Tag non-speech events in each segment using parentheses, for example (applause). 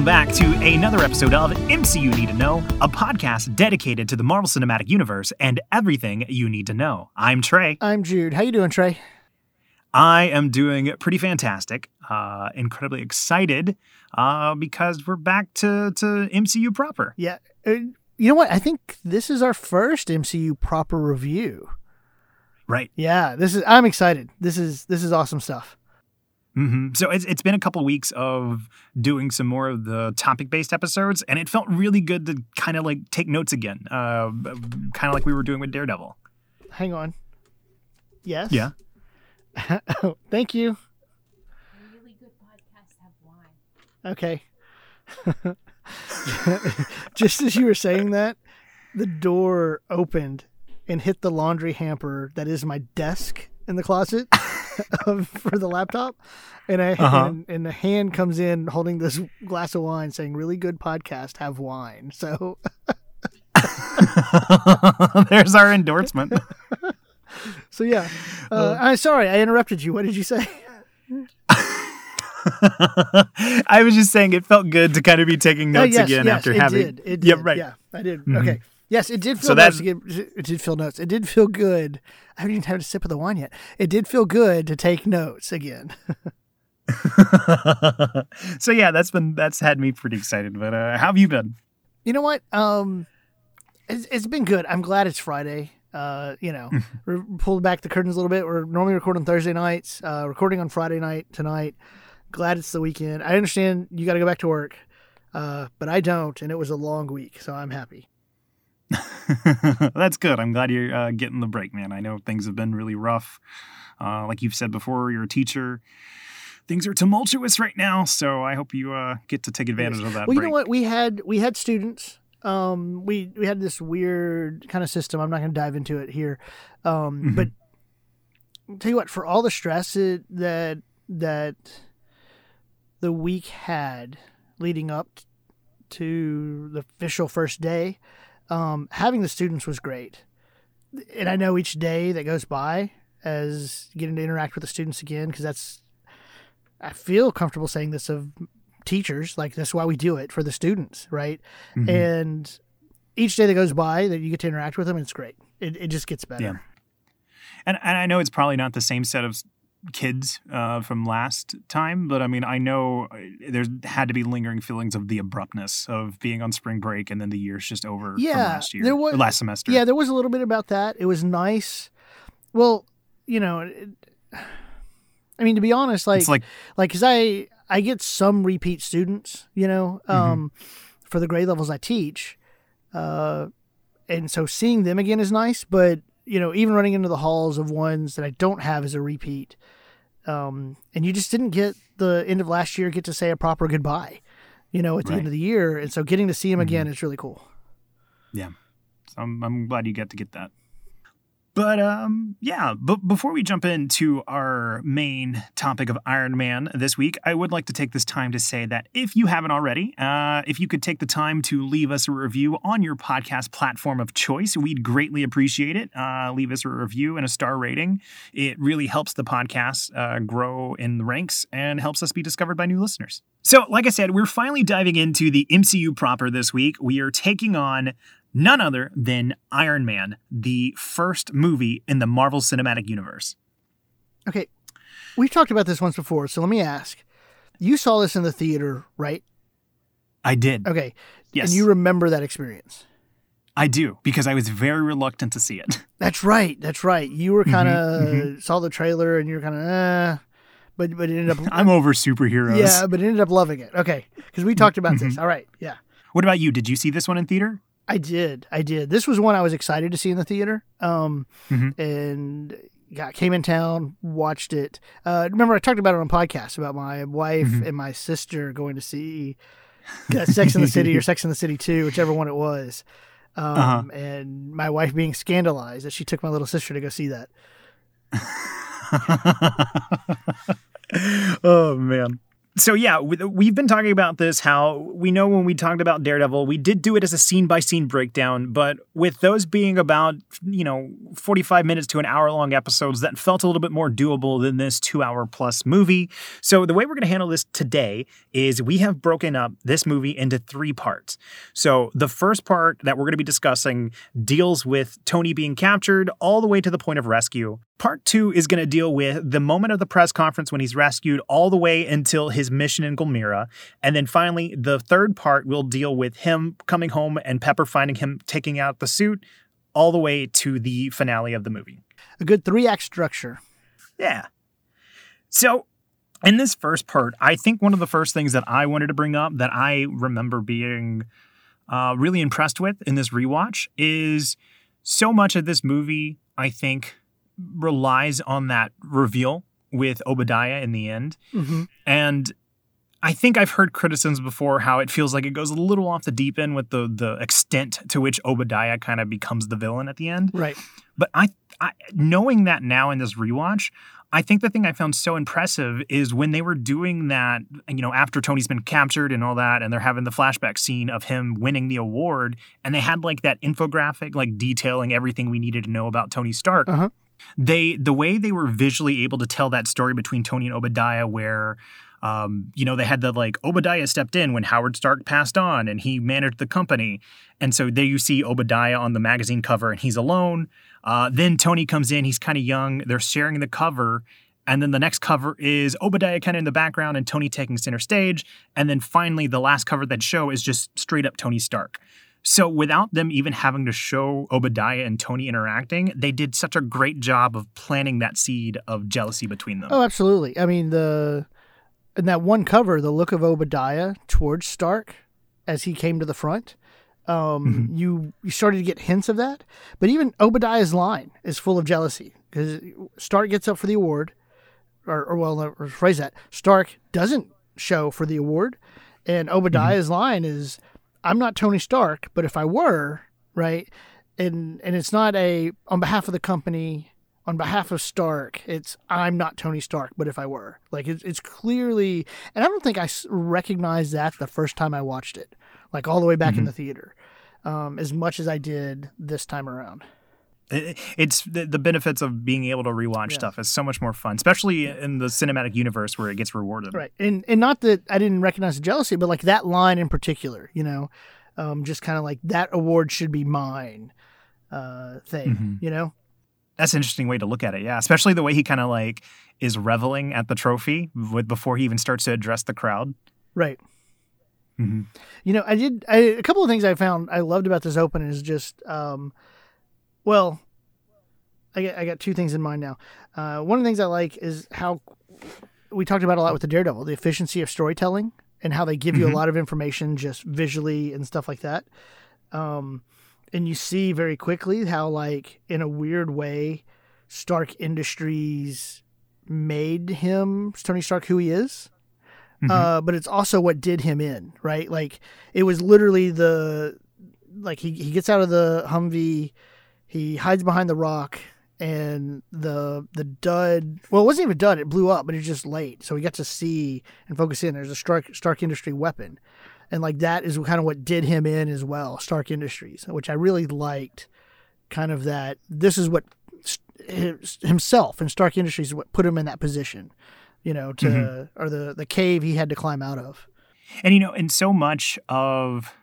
Welcome back to another episode of MCU Need to Know, a podcast dedicated to the Marvel Cinematic Universe and everything you need to know. I'm Trey. I'm Jude. How you doing, Trey? I am doing pretty fantastic. Uh, incredibly excited uh, because we're back to, to MCU proper. Yeah. Uh, you know what? I think this is our first MCU proper review. Right. Yeah. This is. I'm excited. This is this is awesome stuff. Mm-hmm. So it's, it's been a couple weeks of doing some more of the topic based episodes, and it felt really good to kind of like take notes again, uh, kind of like we were doing with Daredevil. Hang on. Yes. Yeah. oh, (laughs) thank you. really good podcasts have wine. Okay. (laughs) Just as you were saying that, the door opened and hit the laundry hamper that is my desk in the closet (laughs) (laughs) for the laptop. And I Uh-huh. and, and a hand comes in holding this glass of wine saying, Really good podcast, have wine. So (laughs) There's our endorsement. (laughs) so yeah. Uh, I'm sorry, I interrupted you. What did you say? I was just saying it felt good to kind of be taking Oh, notes yes, again yes, after having. Did. It Yeah, did. right. Yeah, I did. Mhm. Okay. Yes, it did feel So nice. that- get, it did feel notes. It did feel good. I haven't even had a sip of the wine yet. It did feel good to take notes again. (laughs) so yeah, that's been that's had me pretty excited. But uh, how have you been? You know what? Um, it's, it's been good. I'm glad it's Friday. Uh, you know, (laughs) we're pulled back the curtains a little bit. We're normally recording Thursday nights. Uh, recording on Friday night tonight. Glad it's the weekend. I understand you got to go back to work, uh, but I don't, and it was a long week, so I'm happy. (laughs) that's good. I'm glad you're uh, getting the break, man. I know things have been really rough. Uh, like you've said before, you're a teacher. Things are tumultuous right now, so I hope you uh, get to take advantage of that. Well, you break. know what? We had we had students. Um, we we had this weird kind of system. I'm not going to dive into it here. Um, Mhm. but I'll tell you what, for all the stress it, that that the week had leading up to the official first day, um, having the students was great. And I know each day that goes by as getting to interact with the students again, because that's I feel comfortable saying this of teachers like that's why we do it for the students right Mhm. and each day that goes by that you get to interact with them it's great it, it just gets better Yeah. And, and I know it's probably not the same set of kids uh, from last time, but I mean, I know there had to be lingering feelings of the abruptness of being on spring break and then the year's just over from Yeah, last year, there was- last semester. yeah there was a little bit about that it was nice well you know it, i mean to be honest like it's like like because i i get some repeat students you know Mm-hmm. um for the grade levels i teach uh and so seeing them again is nice but you know even running into the halls of ones that i don't have as a repeat um and you just didn't get the end of last year get to say a proper goodbye you know at the Right. end of the year and so getting to see them Mhm. again is really cool Yeah. So I'm, I'm glad you got to get that. But um, yeah, but before we jump into our main topic of Iron Man this week, I would like to take this time to say that if you haven't already, uh, if you could take the time to leave us a review on your podcast platform of choice, we'd greatly appreciate it. Uh, leave us a review and a star rating. It really helps the podcast uh, grow in the ranks and helps us be discovered by new listeners. So, like I said, we're finally diving into the MCU proper this week. We are taking on none other than Iron Man, the first movie in the Marvel Cinematic Universe. okay we've talked about this once before so let me ask you saw this in the theater right I did. okay yes. and you remember that experience I do, because I was very reluctant to see it. (laughs) That's right. That's right. You were kind of mhm. saw the trailer and you were kind of, uh, but but it ended up. (laughs) I'm over superheroes. yeah, but ended up loving it. Okay, because we talked about Mm-hmm. this. All right. Yeah, What about you? Did you see this one in theater? I did. I did. This was one I was excited to see in the theater. Um, Mhm. and got came in town, watched it. Uh, remember I talked about it on podcast about my wife Mhm. and my sister going to see uh, Sex in the City or (laughs) Sex in the City Two, whichever one it was. Um, Uh-huh. and my wife being scandalized that she took my little sister to go see that. (laughs) oh man. So yeah, we've been talking about this. How we know when we talked about Daredevil, we did do it as a scene by scene breakdown, but with those being about you know forty five minutes to an hour long episodes, that felt a little bit more doable than this two hour plus movie. So the way we're going to handle this today is we have broken up this movie into three parts. So the first part that we're going to be discussing deals with Tony being captured all the way to the point of rescue. Part two is going to deal with the moment of the press conference when he's rescued all the way until his mission in Gulmira. And then finally, the third part will deal with him coming home and Pepper finding him taking out the suit all the way to the finale of the movie. A good three act structure. Yeah. So, in this first part, I think one of the first things that I wanted to bring up that I remember being uh, really impressed with in this rewatch is so much of this movie, I think, relies on that reveal with Obadiah in the end. Mm-hmm. And I think I've heard criticisms before how it feels like it goes a little off the deep end with the the extent to which Obadiah kind of becomes the villain at the end. Right. But I, I knowing that now in this rewatch, I think the thing I found so impressive is when they were doing that, you know, after Tony's been captured and all that, and they're having the flashback scene of him winning the award, and they had like that infographic, like detailing everything we needed to know about Tony Stark. Uh-huh. They the way they were visually able to tell that story between Tony and Obadiah, where um, you know, they had the like Obadiah stepped in when Howard Stark passed on and he managed the company. And so there you see Obadiah on the magazine cover and he's alone. Uh, then Tony comes in, he's kind of young, they're sharing the cover. And then the next cover is Obadiah kind of in the background and Tony taking center stage. And then finally, the last cover that show is just straight up Tony Stark. So without them even having to show Obadiah and Tony interacting, they did such a great job of planting that seed of jealousy between them. Oh, absolutely. I mean, the in that one cover, the look of Obadiah towards Stark as he came to the front, um, mm-hmm. you you started to get hints of that. But even Obadiah's line is full of jealousy because Stark gets up for the award, or, or well, or phrase that Stark doesn't show for the award, and Obadiah's mm-hmm. line is I'm not Tony Stark, but if I were, right, and and it's not a on behalf of the company, on behalf of Stark, it's I'm not Tony Stark, but if I were, like it's it's clearly, and I don't think I recognized that the first time I watched it, like all the way back mm-hmm. in the theater, um, as much as I did this time around it's the, the, benefits of being able to rewatch yeah. stuff is so much more fun, especially in the cinematic universe where it gets rewarded. Right, and and not that I didn't recognize the jealousy, but like that line in particular, you know, um, just kind of like that award should be mine, uh, thing, mm-hmm. you know. That's an interesting way to look at it, yeah. Especially the way he kind of like is reveling at the trophy with before he even starts to address the crowd. Right. Mm-hmm. You know, I did I, a couple of things I found I loved about this open is just. Um, well, I get, I got two things in mind now. Uh, one of the things I like is how we talked about a lot with the Daredevil, the efficiency of storytelling and how they give you mm-hmm. a lot of information just visually and stuff like that. Um, and you see very quickly how, like, in a weird way, Stark Industries made him Tony Stark who he is. Mm-hmm. Uh, but it's also what did him in, right? Like, it was literally the like he he gets out of the Humvee he hides behind the rock and the the dud well it wasn't even a dud it blew up but it's just late. So we got to see and focus in. There's a stark stark industry weapon. And like that is kind of what did him in as well stark industries which i really liked kind of that this is what himself and stark industries is what put him in that position you know to mm-hmm. or the the cave he had to climb out of. And you know and so much of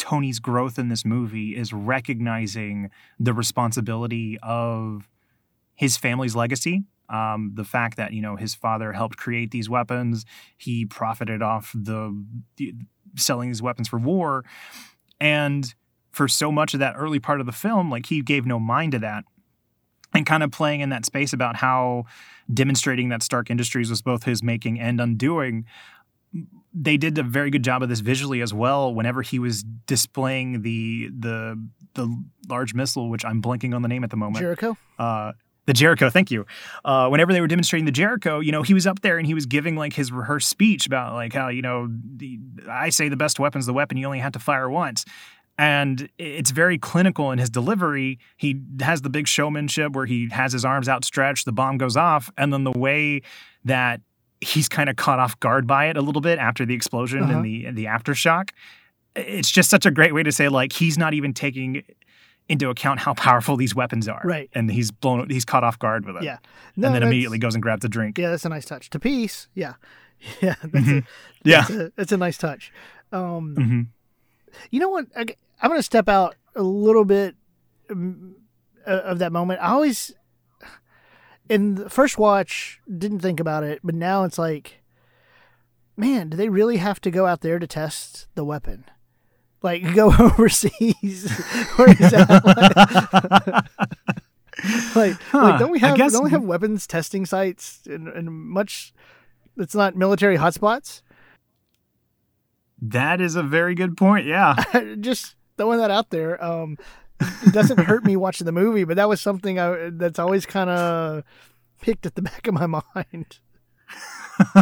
Tony's growth in this movie is recognizing the responsibility of his family's legacy. Um, the fact that you know his father helped create these weapons, he profited off the, the selling these weapons for war, and for so much of that early part of the film, like he gave no mind to that, and kind of playing in that space about how demonstrating that Stark Industries was both his making and undoing they did a very good job of this visually as well. Whenever he was displaying the the the large missile, which I'm blanking on the name at the moment, Jericho. Uh, the Jericho, thank you. Uh, whenever they were demonstrating the Jericho, you know, he was up there and he was giving like his rehearsed speech about like how you know the, I say the best weapon's the weapon you only have to fire once, and it's very clinical in his delivery. He has the big showmanship where he has his arms outstretched, the bomb goes off, and then the way that he's kind of caught off guard by it a little bit after the explosion Uh-huh. and the and the aftershock. It's just such a great way to say like he's not even taking into account how powerful these weapons are. Right. And he's blown he's caught off guard with it. Yeah. and then immediately goes and grabs a drink. Yeah, that's a nice touch. To peace. Yeah. (laughs) Yeah. That's, Mhm. a, Yeah. that's, a, that's a nice touch. Um, hmm You know what? I, am going to step out a little bit uh, of that moment. I always, in the first watch, didn't think about it, but now it's like, man, do they really have to go out there to test the weapon? Like go (laughs) overseas, (laughs) where is that? (laughs) like, Huh, like, don't we have guess- don't we have weapons testing sites and, and much that's not military hotspots? That is a very good point. Yeah. just throwing that out there. Um, it doesn't hurt me watching the movie, but that was something I, that's always kind of picked at the back of my mind. (laughs)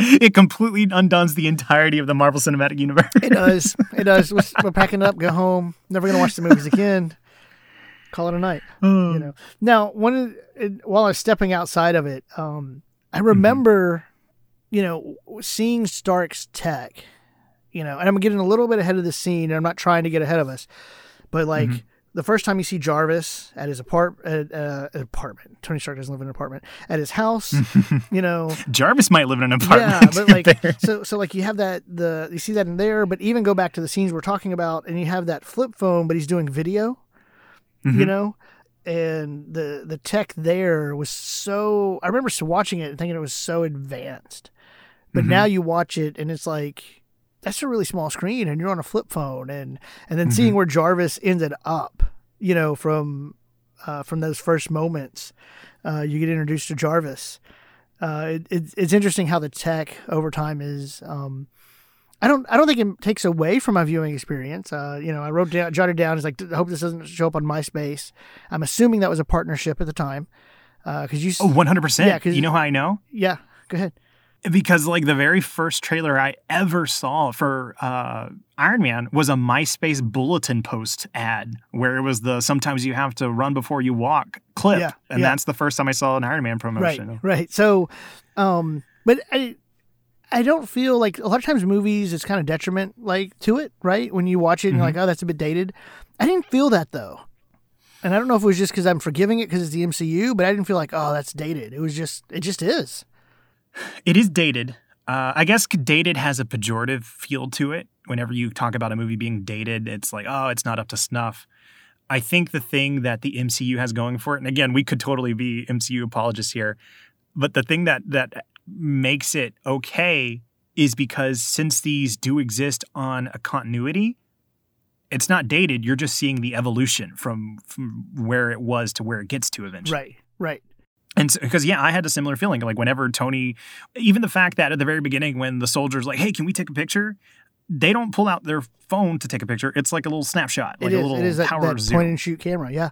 it completely undoes the entirety of the Marvel Cinematic Universe. It does. It does. We're, we're packing up, go home. Never gonna watch the movies again. Call it a night. (sighs) You know. Now, one the- while I was stepping outside of it, um, I remember, you know, seeing Stark's tech. You know, and I'm getting a little bit ahead of the scene. And I'm not trying to get ahead of us, but like the first time you see Jarvis at his apart at, uh, apartment, Tony Stark doesn't live in an apartment at his house. (laughs) you know, Jarvis might live in an apartment. yeah, but (laughs) like there. so so like you have that the you see that in there, but even go back to the scenes we're talking about, and you have that flip phone, but he's doing video, you Mhm. know, and the the tech there was so. I remember watching it and thinking it was so advanced, but Mhm. now you watch it and it's like that's a really small screen, and you're on a flip phone, and and then Mm-hmm. seeing where Jarvis ended up, you know, from uh, from those first moments, uh, you get introduced to Jarvis uh, it, it's it's interesting how the tech over time is. Um, I don't I don't think it takes away from my viewing experience. Uh, you know, I wrote down jotted down. It's like I hope this doesn't show up on MySpace. I'm assuming that was a partnership at the time because you. Oh, 100%. Yeah, 'cause- you know how I know? yeah, go ahead. Because like the very first trailer I ever saw for uh, Iron Man was a MySpace bulletin post ad where it was the sometimes you have to run before you walk clip. Yeah, and yeah. that's the first time I saw an Iron Man promotion. right. right. So, um, but I. I don't feel like a lot of times movies it's kind of detriment like to it, right? When you watch it and you're like, oh, that's a bit dated. I didn't feel that though, and I don't know if it was just because I'm forgiving it because it's the MCU, but I didn't feel like, oh, that's dated. It was just, it just is. It is dated. Uh, I guess dated has a pejorative feel to it. Whenever you talk about a movie being dated, it's like, oh, it's not up to snuff. I think the thing that the MCU has going for it, and again, we could totally be MCU apologists here, but the thing that that makes it okay is because since these do exist on a continuity, it's not dated. You're just seeing the evolution from from where it was to where it gets to eventually. Right, right. And because yeah, I had a similar feeling. Like whenever Tony, even the fact that at the very beginning when the soldiers like, hey, can we take a picture? They don't pull out their phone to take a picture. It's like a little snapshot, like a little It is that, power that zoom. point and shoot camera. Yeah.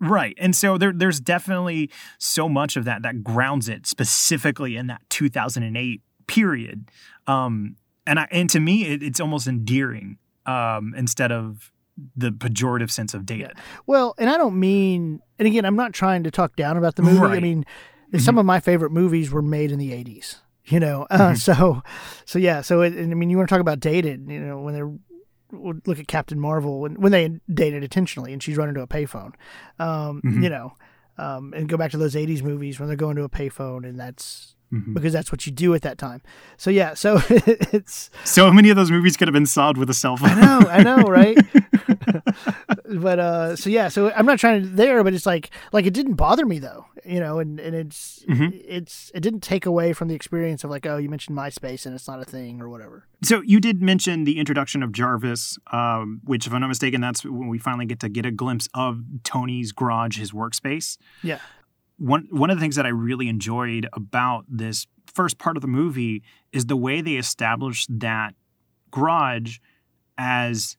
Right. And so there, there's definitely so much of that that grounds it specifically in that 2008 period. Um, and I, and to me, it, it's almost endearing um, instead of the pejorative sense of dated. Well, and I don't mean, and again, I'm not trying to talk down about the movie. I Right. Mm-hmm. mean, some of my favorite movies were made in the 80s. You know, uh, Mm-hmm. so, so yeah, so it, and I mean, you want to talk about dated? You know, when they're would look at Captain Marvel when when they dated intentionally, and she's running to a payphone. Um, Mhm. You know, um, and go back to those 80s movies when they're going to a payphone, and that's Mhm. because that's what you do at that time. So yeah, so (laughs) it's So many of those movies could have been solved with a cell phone. I know, I know, right? (laughs) (laughs) but uh so yeah, so I'm not trying to there, but it's like like it didn't bother me though, you know, and and it's Mhm. it's it didn't take away from the experience of like oh you mentioned MySpace and it's not a thing or whatever. So you did mention the introduction of Jarvis, um, which, if I'm not mistaken, that's when we finally get to get a glimpse of Tony's garage, his workspace. Yeah. One one of the things that I really enjoyed about this first part of the movie is the way they established that garage as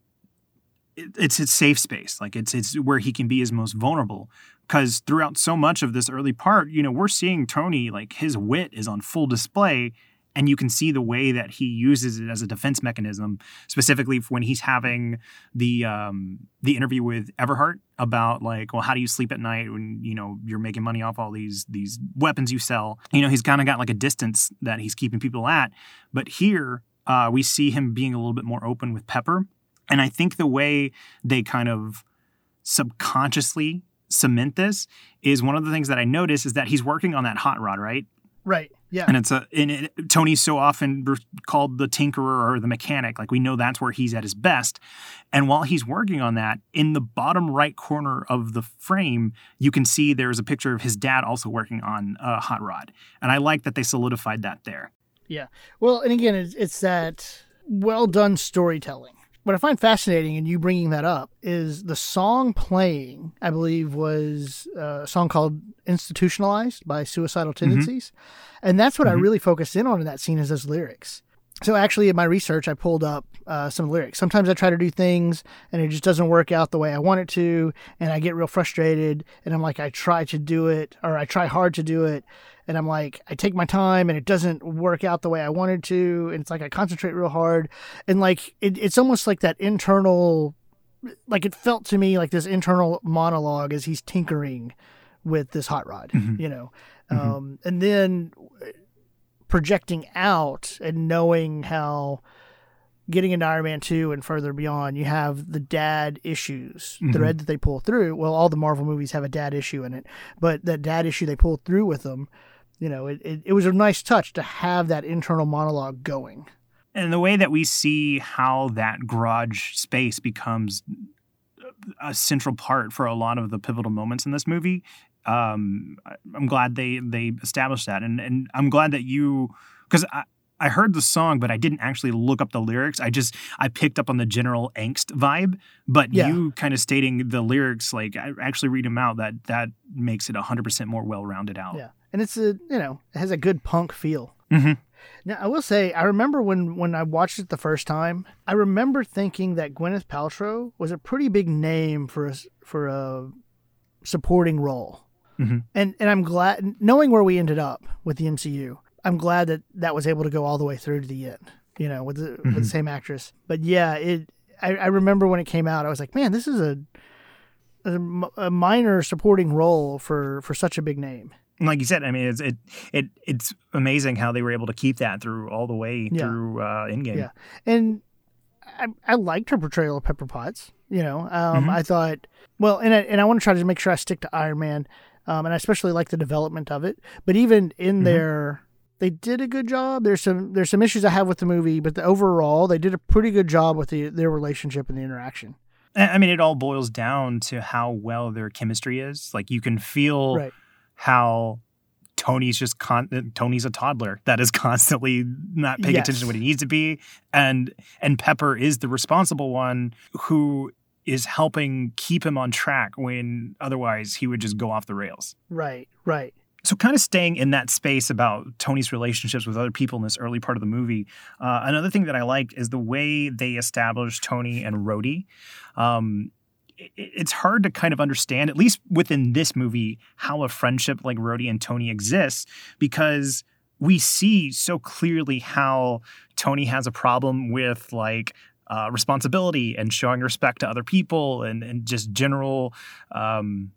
it's his safe space, like it's it's where he can be his most vulnerable. Because throughout so much of this early part, you know, we're seeing Tony like his wit is on full display, and you can see the way that he uses it as a defense mechanism, specifically when he's having the um, the interview with Everhart about like, well, how do you sleep at night when you know you're making money off all these these weapons you sell? You know, he's kind of got like a distance that he's keeping people at, but here uh, we see him being a little bit more open with Pepper, and I think the way they kind of subconsciously cement this is one of the things that I notice is that he's working on that hot rod, right? Right. Yeah. And it's a and it, Tony's so often called the tinkerer or the mechanic. Like we know that's where he's at his best. And while he's working on that, in the bottom right corner of the frame, you can see there's a picture of his dad also working on a hot rod. And I like that they solidified that there. Yeah. Well, and again, it's, it's that well done storytelling what I find fascinating in you bringing that up is the song playing, I believe, was uh, a song called Institutionalized by Suicidal mm-hmm. Tendencies. Mm-hmm. And that's what mm-hmm. I really focused in on in that scene is those lyrics. So actually, in my research, I pulled up uh, some lyrics. Sometimes I try to do things and it just doesn't work out the way I want it to, and I get real frustrated. And I'm like, I try to do it, or I try hard to do it, and I'm like, I take my time and it doesn't work out the way I wanted to. And it's like I concentrate real hard. And like, it, it's almost like that internal, like it felt to me like this internal monologue as he's tinkering with this hot rod, mm-hmm. you know? Mm-hmm. Um, and then projecting out and knowing how getting into Iron Man 2 and further beyond, you have the dad issues mm-hmm. thread that they pull through. Well, all the Marvel movies have a dad issue in it, but that dad issue they pull through with them you know, it, it, it was a nice touch to have that internal monologue going. And the way that we see how that garage space becomes a central part for a lot of the pivotal moments in this movie, um, I'm glad they they established that, and and I'm glad that you because I. I heard the song, but I didn't actually look up the lyrics. I just I picked up on the general angst vibe. But yeah. you kind of stating the lyrics, like I actually read them out, that that makes it 100 percent more well rounded out. Yeah and it's a you know it has a good punk feel. Mm-hmm. Now I will say I remember when when I watched it the first time, I remember thinking that Gwyneth Paltrow was a pretty big name for a for a supporting role, mm-hmm. and and I'm glad knowing where we ended up with the MCU. I'm glad that that was able to go all the way through to the end. You know, with the mm-hmm. with the mm-hmm. same actress. But yeah, it. I, I remember when it came out, I was like, man, this is a a, a minor supporting role for for such a big name like you said, I mean, it's it, it it's amazing how they were able to keep that through all the way yeah. through uh, Endgame. Yeah, and I, I liked her portrayal of Pepper Potts. You know, um, mm-hmm. I thought, well, and I, and I want to try to make sure I stick to Iron Man, um, and I especially like the development of it. But even in mm-hmm. there, they did a good job. There's some there's some issues I have with the movie, but the overall, they did a pretty good job with the their relationship and the interaction. I mean, it all boils down to how well their chemistry is. Like you can feel. Right how Tony's just con- Tony's a toddler that is (laughs) constantly not paying yes. attention to what he needs to be, and and Pepper is the responsible one who is helping keep him on track when otherwise he would just go off the rails. Right, right. So, kind of staying in that space about Tony's relationships with other people in this early part of the movie, uh, another thing that I liked is the way they established Tony and Rhodey. Um, it's hard to kind of understand, at least within this movie, how a friendship like Rhodey and Tony exists because we see so clearly how Tony has a problem with like uh, responsibility and showing respect to other people and, and just general, um,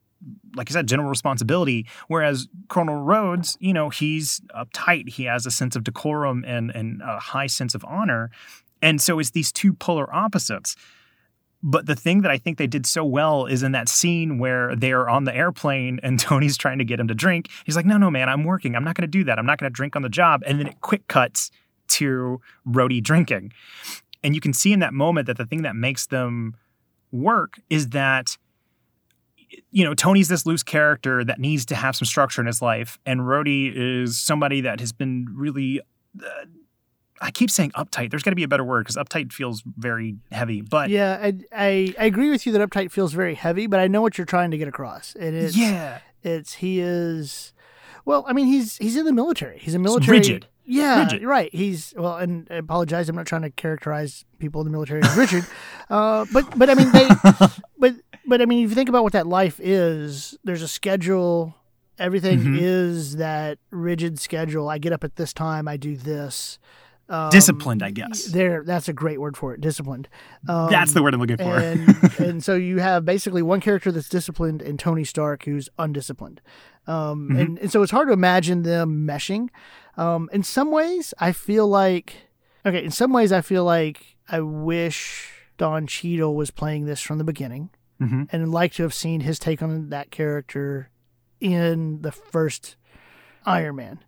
like I said, general responsibility. Whereas Colonel Rhodes, you know, he's uptight. He has a sense of decorum and, and a high sense of honor. And so it's these two polar opposites. But the thing that I think they did so well is in that scene where they're on the airplane and (laughs) Tony's trying to get him to drink. He's like, no, no, man, I'm working. I'm not going to do that. I'm not going to drink on the job. And then it quick cuts to Rhodey drinking. And you can see in that moment that the thing that makes them work is that you know, Tony's this loose character that needs to have some structure in his life, and Rhodey is somebody that has been really uh, I keep saying uptight. There's got to be a better word because uptight feels very heavy. But yeah, I, I, I agree with you that uptight feels very heavy. But I know what you're trying to get across. It is yeah. It's he is. Well, I mean, he's he's in the military. He's a military. It's rigid. Yeah, rigid. right. He's well, and I apologize. I'm not trying to characterize people in the military as rigid, (laughs) uh, but but I mean they, but but I mean if you think about what that life is, there's a schedule everything Mhm. is that rigid schedule. I get up at this time, I do this. Um, Disciplined, I guess. There, that's a great word for it. Disciplined. Um, That's the word I'm looking for. and (laughs) and so you have basically one character that's disciplined and Tony Stark who's undisciplined. Um, Mhm. and, and so it's hard to imagine them meshing. Um, in some ways, I feel like okay. In some ways, I feel like I wish Don Cheadle was playing this from the beginning, hmm and I'd like to have seen his take on that character in the first Iron Man,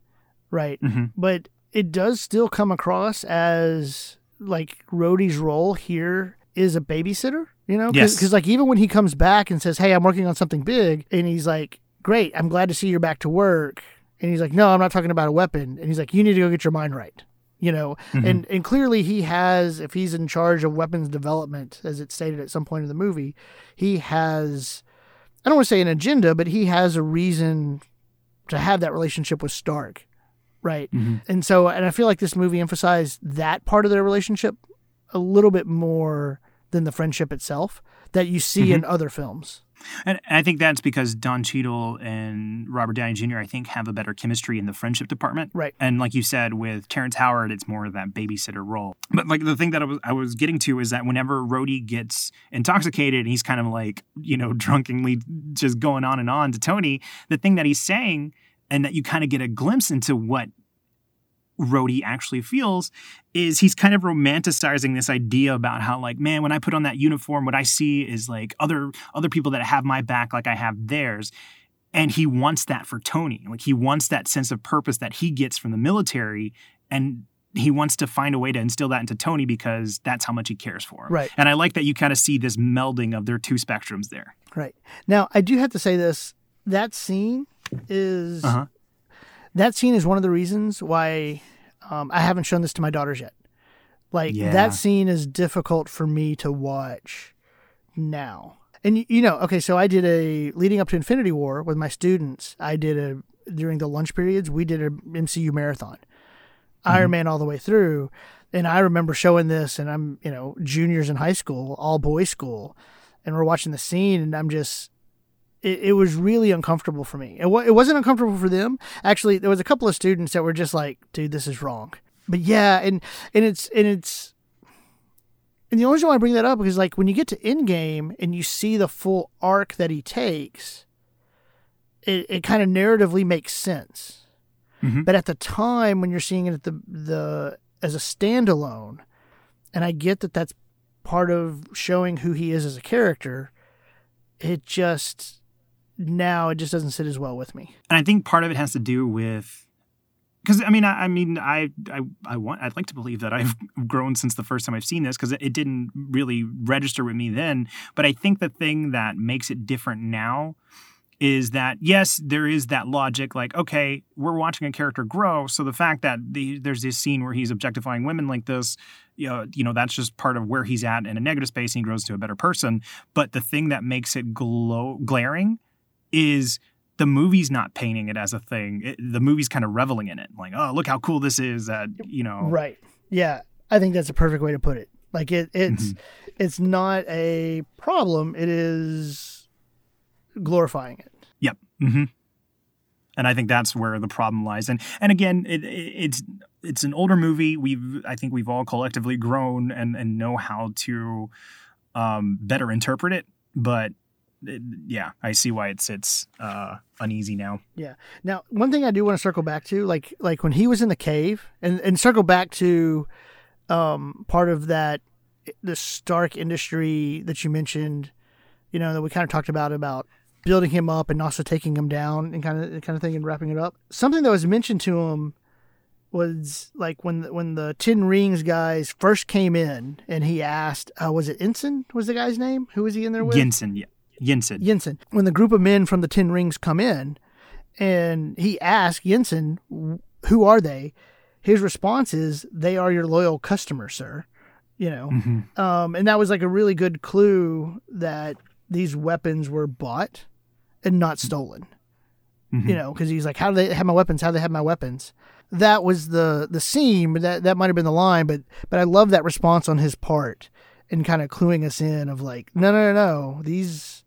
right? hmm but it does still come across as like Rhodey's role here is a babysitter, you know? Yes. Because like even when he comes back and says, "Hey, I'm working on something big," and he's like, "Great, I'm glad to see you're back to work," and he's like, "No, I'm not talking about a weapon," and he's like, "You need to go get your mind right." You know, Mhm. and and clearly he has, if he's in charge of weapons development, as it's stated at some point in the movie, he has, I don't want to say an agenda, but he has a reason to have that relationship with Stark, right? hmm And so, and I feel like this movie emphasized that part of their relationship a little bit more than the friendship itself that you see in other films. And I think that's because Don Cheadle and Robert Downey Jr. I think have a better chemistry in the friendship department. Right. And like you said, with Terrence Howard, it's more of that babysitter role. But like the thing that I was I was getting to is that whenever Rhodey gets intoxicated and he's kind of like, you know, (laughs) drunkenly just going on and on to Tony, the thing that he's saying and that you kind of get a glimpse into what Rhodey actually feels is he's kind of romanticizing this idea about how like man when I put on that uniform what I see is like other other people that have my back like I have theirs and he wants that for Tony like he wants that sense of purpose that he gets from the military and he wants to find a way to instill that into Tony because that's how much he cares for him. Right. And I like that you kind of see this melding of their two spectrums there. Right. Now, I do have to say this that scene is Uh-huh. that scene is one of the reasons why um, I haven't shown this to my daughters yet. Like Yeah. that scene is difficult for me to watch now. And you know, okay, so I did a leading up to Infinity War with my students. I did a during the lunch periods. We did a MCU marathon, Iron Man all the way through. And I remember showing this, and I'm you know juniors in high school, all boys school, and we're watching the scene, and I'm just it, it was really uncomfortable for me. It, wa- it wasn't uncomfortable for them. Actually, there was a couple of students that were just like, "Dude, this is wrong." But yeah, and and it's and it's and the only reason why I bring that up is like when you get to Endgame and you see the full arc that he takes, it, it kind of narratively makes sense. Mhm. But at the time when you're seeing it at the the as a standalone, and I get that that's part of showing who he is as a character, it just now it just doesn't sit as well with me. And I think part of it has to do with because I mean, I, I mean, I, I, I want, I'd like to believe that I've (laughs) grown since the first time I've seen this because it, didn't really register with me then. But I think the thing that makes it different now is that yes, there is that logic. Like, okay, we're watching a character grow, so the fact that the, there's this scene where he's objectifying women like this, you know, you know, that's just part of where he's at in a negative space, and he grows to a better person. But the thing that makes it glow glaring is the movie's not painting it as a thing. It, the movie's kind of reveling in it, like, oh, look how cool this is. That you know, Right. Yeah. I think that's a perfect way to put it. Like it it's it's not a problem, it is glorifying it. Yep. hmm And I think that's where the problem lies. And and again, it, it, it's it's an older movie. We've I think we've all collectively grown and and know how to um, better interpret it. But it, yeah, I see why it sits uh, uneasy now. Yeah. Now, one thing I do want to circle back to, like like when he was in the cave, and and circle back to um, part of that the Stark industry that you mentioned, you know, that we kind of talked about about building him up and also taking him down and kind of kind of thing and wrapping it up. Something that was mentioned to him was like when the, when the Ten Rings guys first came in and he asked, uh, was it Ensign? Was the guy's name? Who was he in there with? Yinsen, yeah, Yinsen. Jensen. When the group of men from the Ten Rings come in, and he asks Yinsen, "Who are they?" His response is, "They are your loyal customers, sir." You know, Mhm. um, and that was like a really good clue that these weapons were bought and not stolen. Mhm. You know, because he's like, "How do they have my weapons? How do they have my weapons?" That was the the scene, that that might have been the line. But but I love that response on his part and kind of cluing us in of like, no, no, no, no, these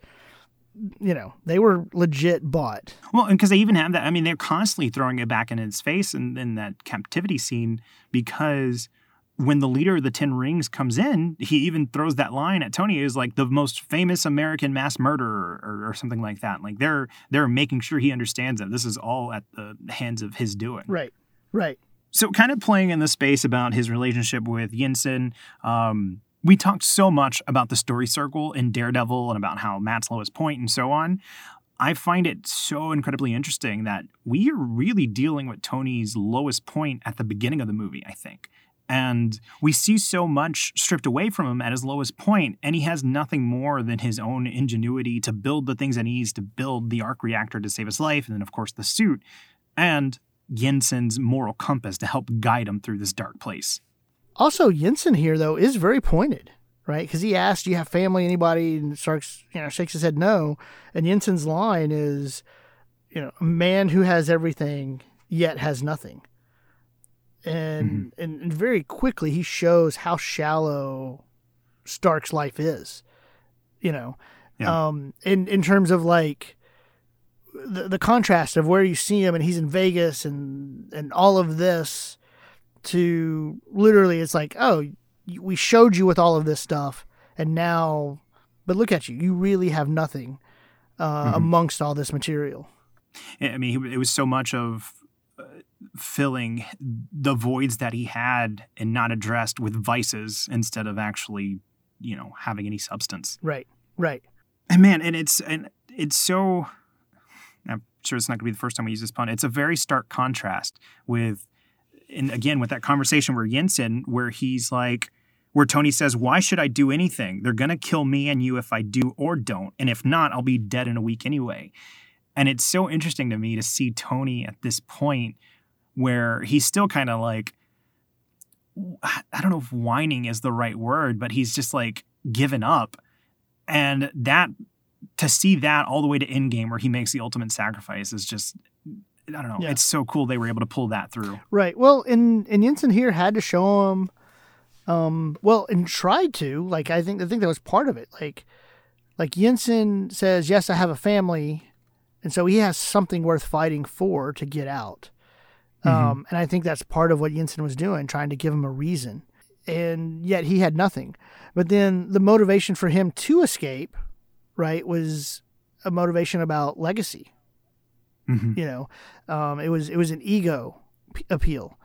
you know, they were legit bought. Well, and because they even have that, I mean, they're constantly throwing it back in his face in, in that captivity scene because when the leader of the Ten Rings comes in, he even throws that line at Tony is like the most famous American mass murderer or, or, something like that. Like they're they're making sure he understands that this is all at the hands of his doing. Right. Right. So kind of playing in the space about his relationship with Yinsen, um, we talked so much about the story circle in Daredevil and about how Matt's lowest point and so on. I find it so incredibly interesting that we are really dealing with Tony's lowest point at the beginning of the movie, I think. And we see so much stripped away from him at his lowest point, and he has nothing more than his own ingenuity to build the things that he needs to build the arc reactor to save his life, and then, of course, the suit, and Yinsen's moral compass to help guide him through this dark place. Also, Yinsen here, though, is very pointed, right? Because he asked, Do you have family, anybody? And Starks, you know, shakes his head no. And Yinsen's line is, you know, a man who has everything yet has nothing and, mm-hmm. and and very quickly he shows how shallow Stark's life is. You know, yeah. um, in in terms of like the the contrast of where you see him and he's in Vegas and and all of this to literally it's like oh we showed you with all of this stuff and now but look at you you really have nothing uh, mm-hmm. amongst all this material. I mean, it was so much of filling the voids that he had and not addressed with vices instead of actually, you know, having any substance. Right. Right. And man, and it's and it's so I'm sure it's not gonna be the first time we use this pun. It's a very stark contrast with and again with that conversation where Yinsen, where he's like where Tony says, Why should I do anything? They're gonna kill me and you if I do or don't. And if not, I'll be dead in a week anyway. And it's so interesting to me to see Tony at this point where he's still kind of like I don't know if whining is the right word, but he's just like given up. And that to see that all the way to Endgame where he makes the ultimate sacrifice is just I don't know. Yeah. It's so cool they were able to pull that through. Right. Well, and and Yinsen here had to show him um well and tried to like I think I think that was part of it. Like like Yinsen says, "Yes, I have a family." And so he has something worth fighting for to get out. Mm-hmm. Um, and I think that's part of what Yinsen was doing, trying to give him a reason. And yet he had nothing. But then the motivation for him to escape, right, was a motivation about legacy. Mm-hmm. You know, um, it was it was an ego p- appeal.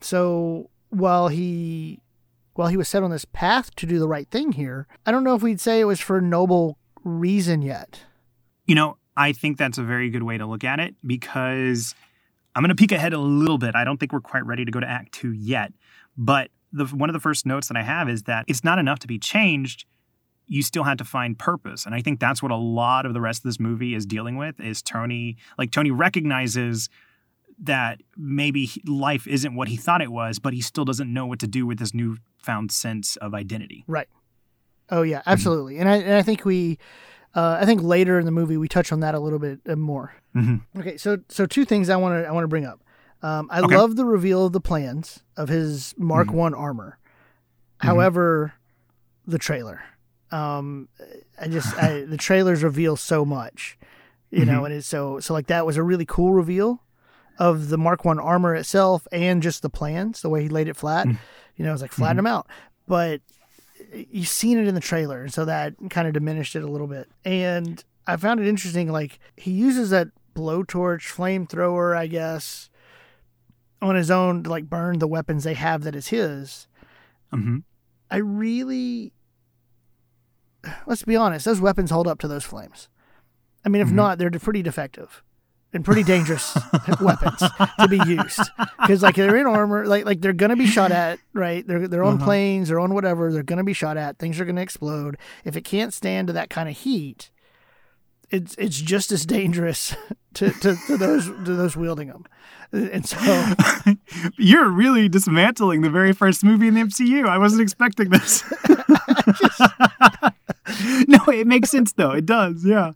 So while he while he was set on this path to do the right thing here, I don't know if we'd say it was for noble reason yet. You know, I think that's a very good way to look at it because I'm going to peek ahead a little bit. I don't think we're quite ready to go to Act Two yet, but the, one of the first notes that I have is that it's not enough to be changed. You still had to find purpose, and I think that's what a lot of the rest of this movie is dealing with. Is Tony like Tony recognizes that maybe life isn't what he thought it was, but he still doesn't know what to do with this newfound sense of identity. Right. Oh yeah, absolutely. And I and I think we uh, I think later in the movie we touch on that a little bit uh, more. Mm-hmm. Okay, so so two things I want to I want to bring up. Um, I okay. love the reveal of the plans of his Mark mm-hmm. One armor. Mm-hmm. However, the trailer, um, I just (laughs) I, the trailers reveal so much, you know, mm-hmm. and it's so so like that was a really cool reveal of the Mark One armor itself and just the plans, the way he laid it flat. Mm. You know, it's like flatten mm-hmm. them out, but you've seen it in the trailer, and so that kind of diminished it a little bit. And I found it interesting. Like he uses that blowtorch flamethrower, I guess, on his own to like burn the weapons they have that is his. Mm-hmm. I really, let's be honest, those weapons hold up to those flames. I mean, if mm-hmm. not, they're pretty defective and pretty dangerous (laughs) weapons to be used because like they're in armor like like they're gonna be shot at right they're they're on uh-huh. planes they're on whatever they're gonna be shot at things are gonna explode if it can't stand to that kind of heat it's it's just as dangerous (laughs) to, to, to those to those wielding them and so (laughs) you're really dismantling the very first movie in the MCU I wasn't expecting this just... (laughs) no it makes sense though it does yeah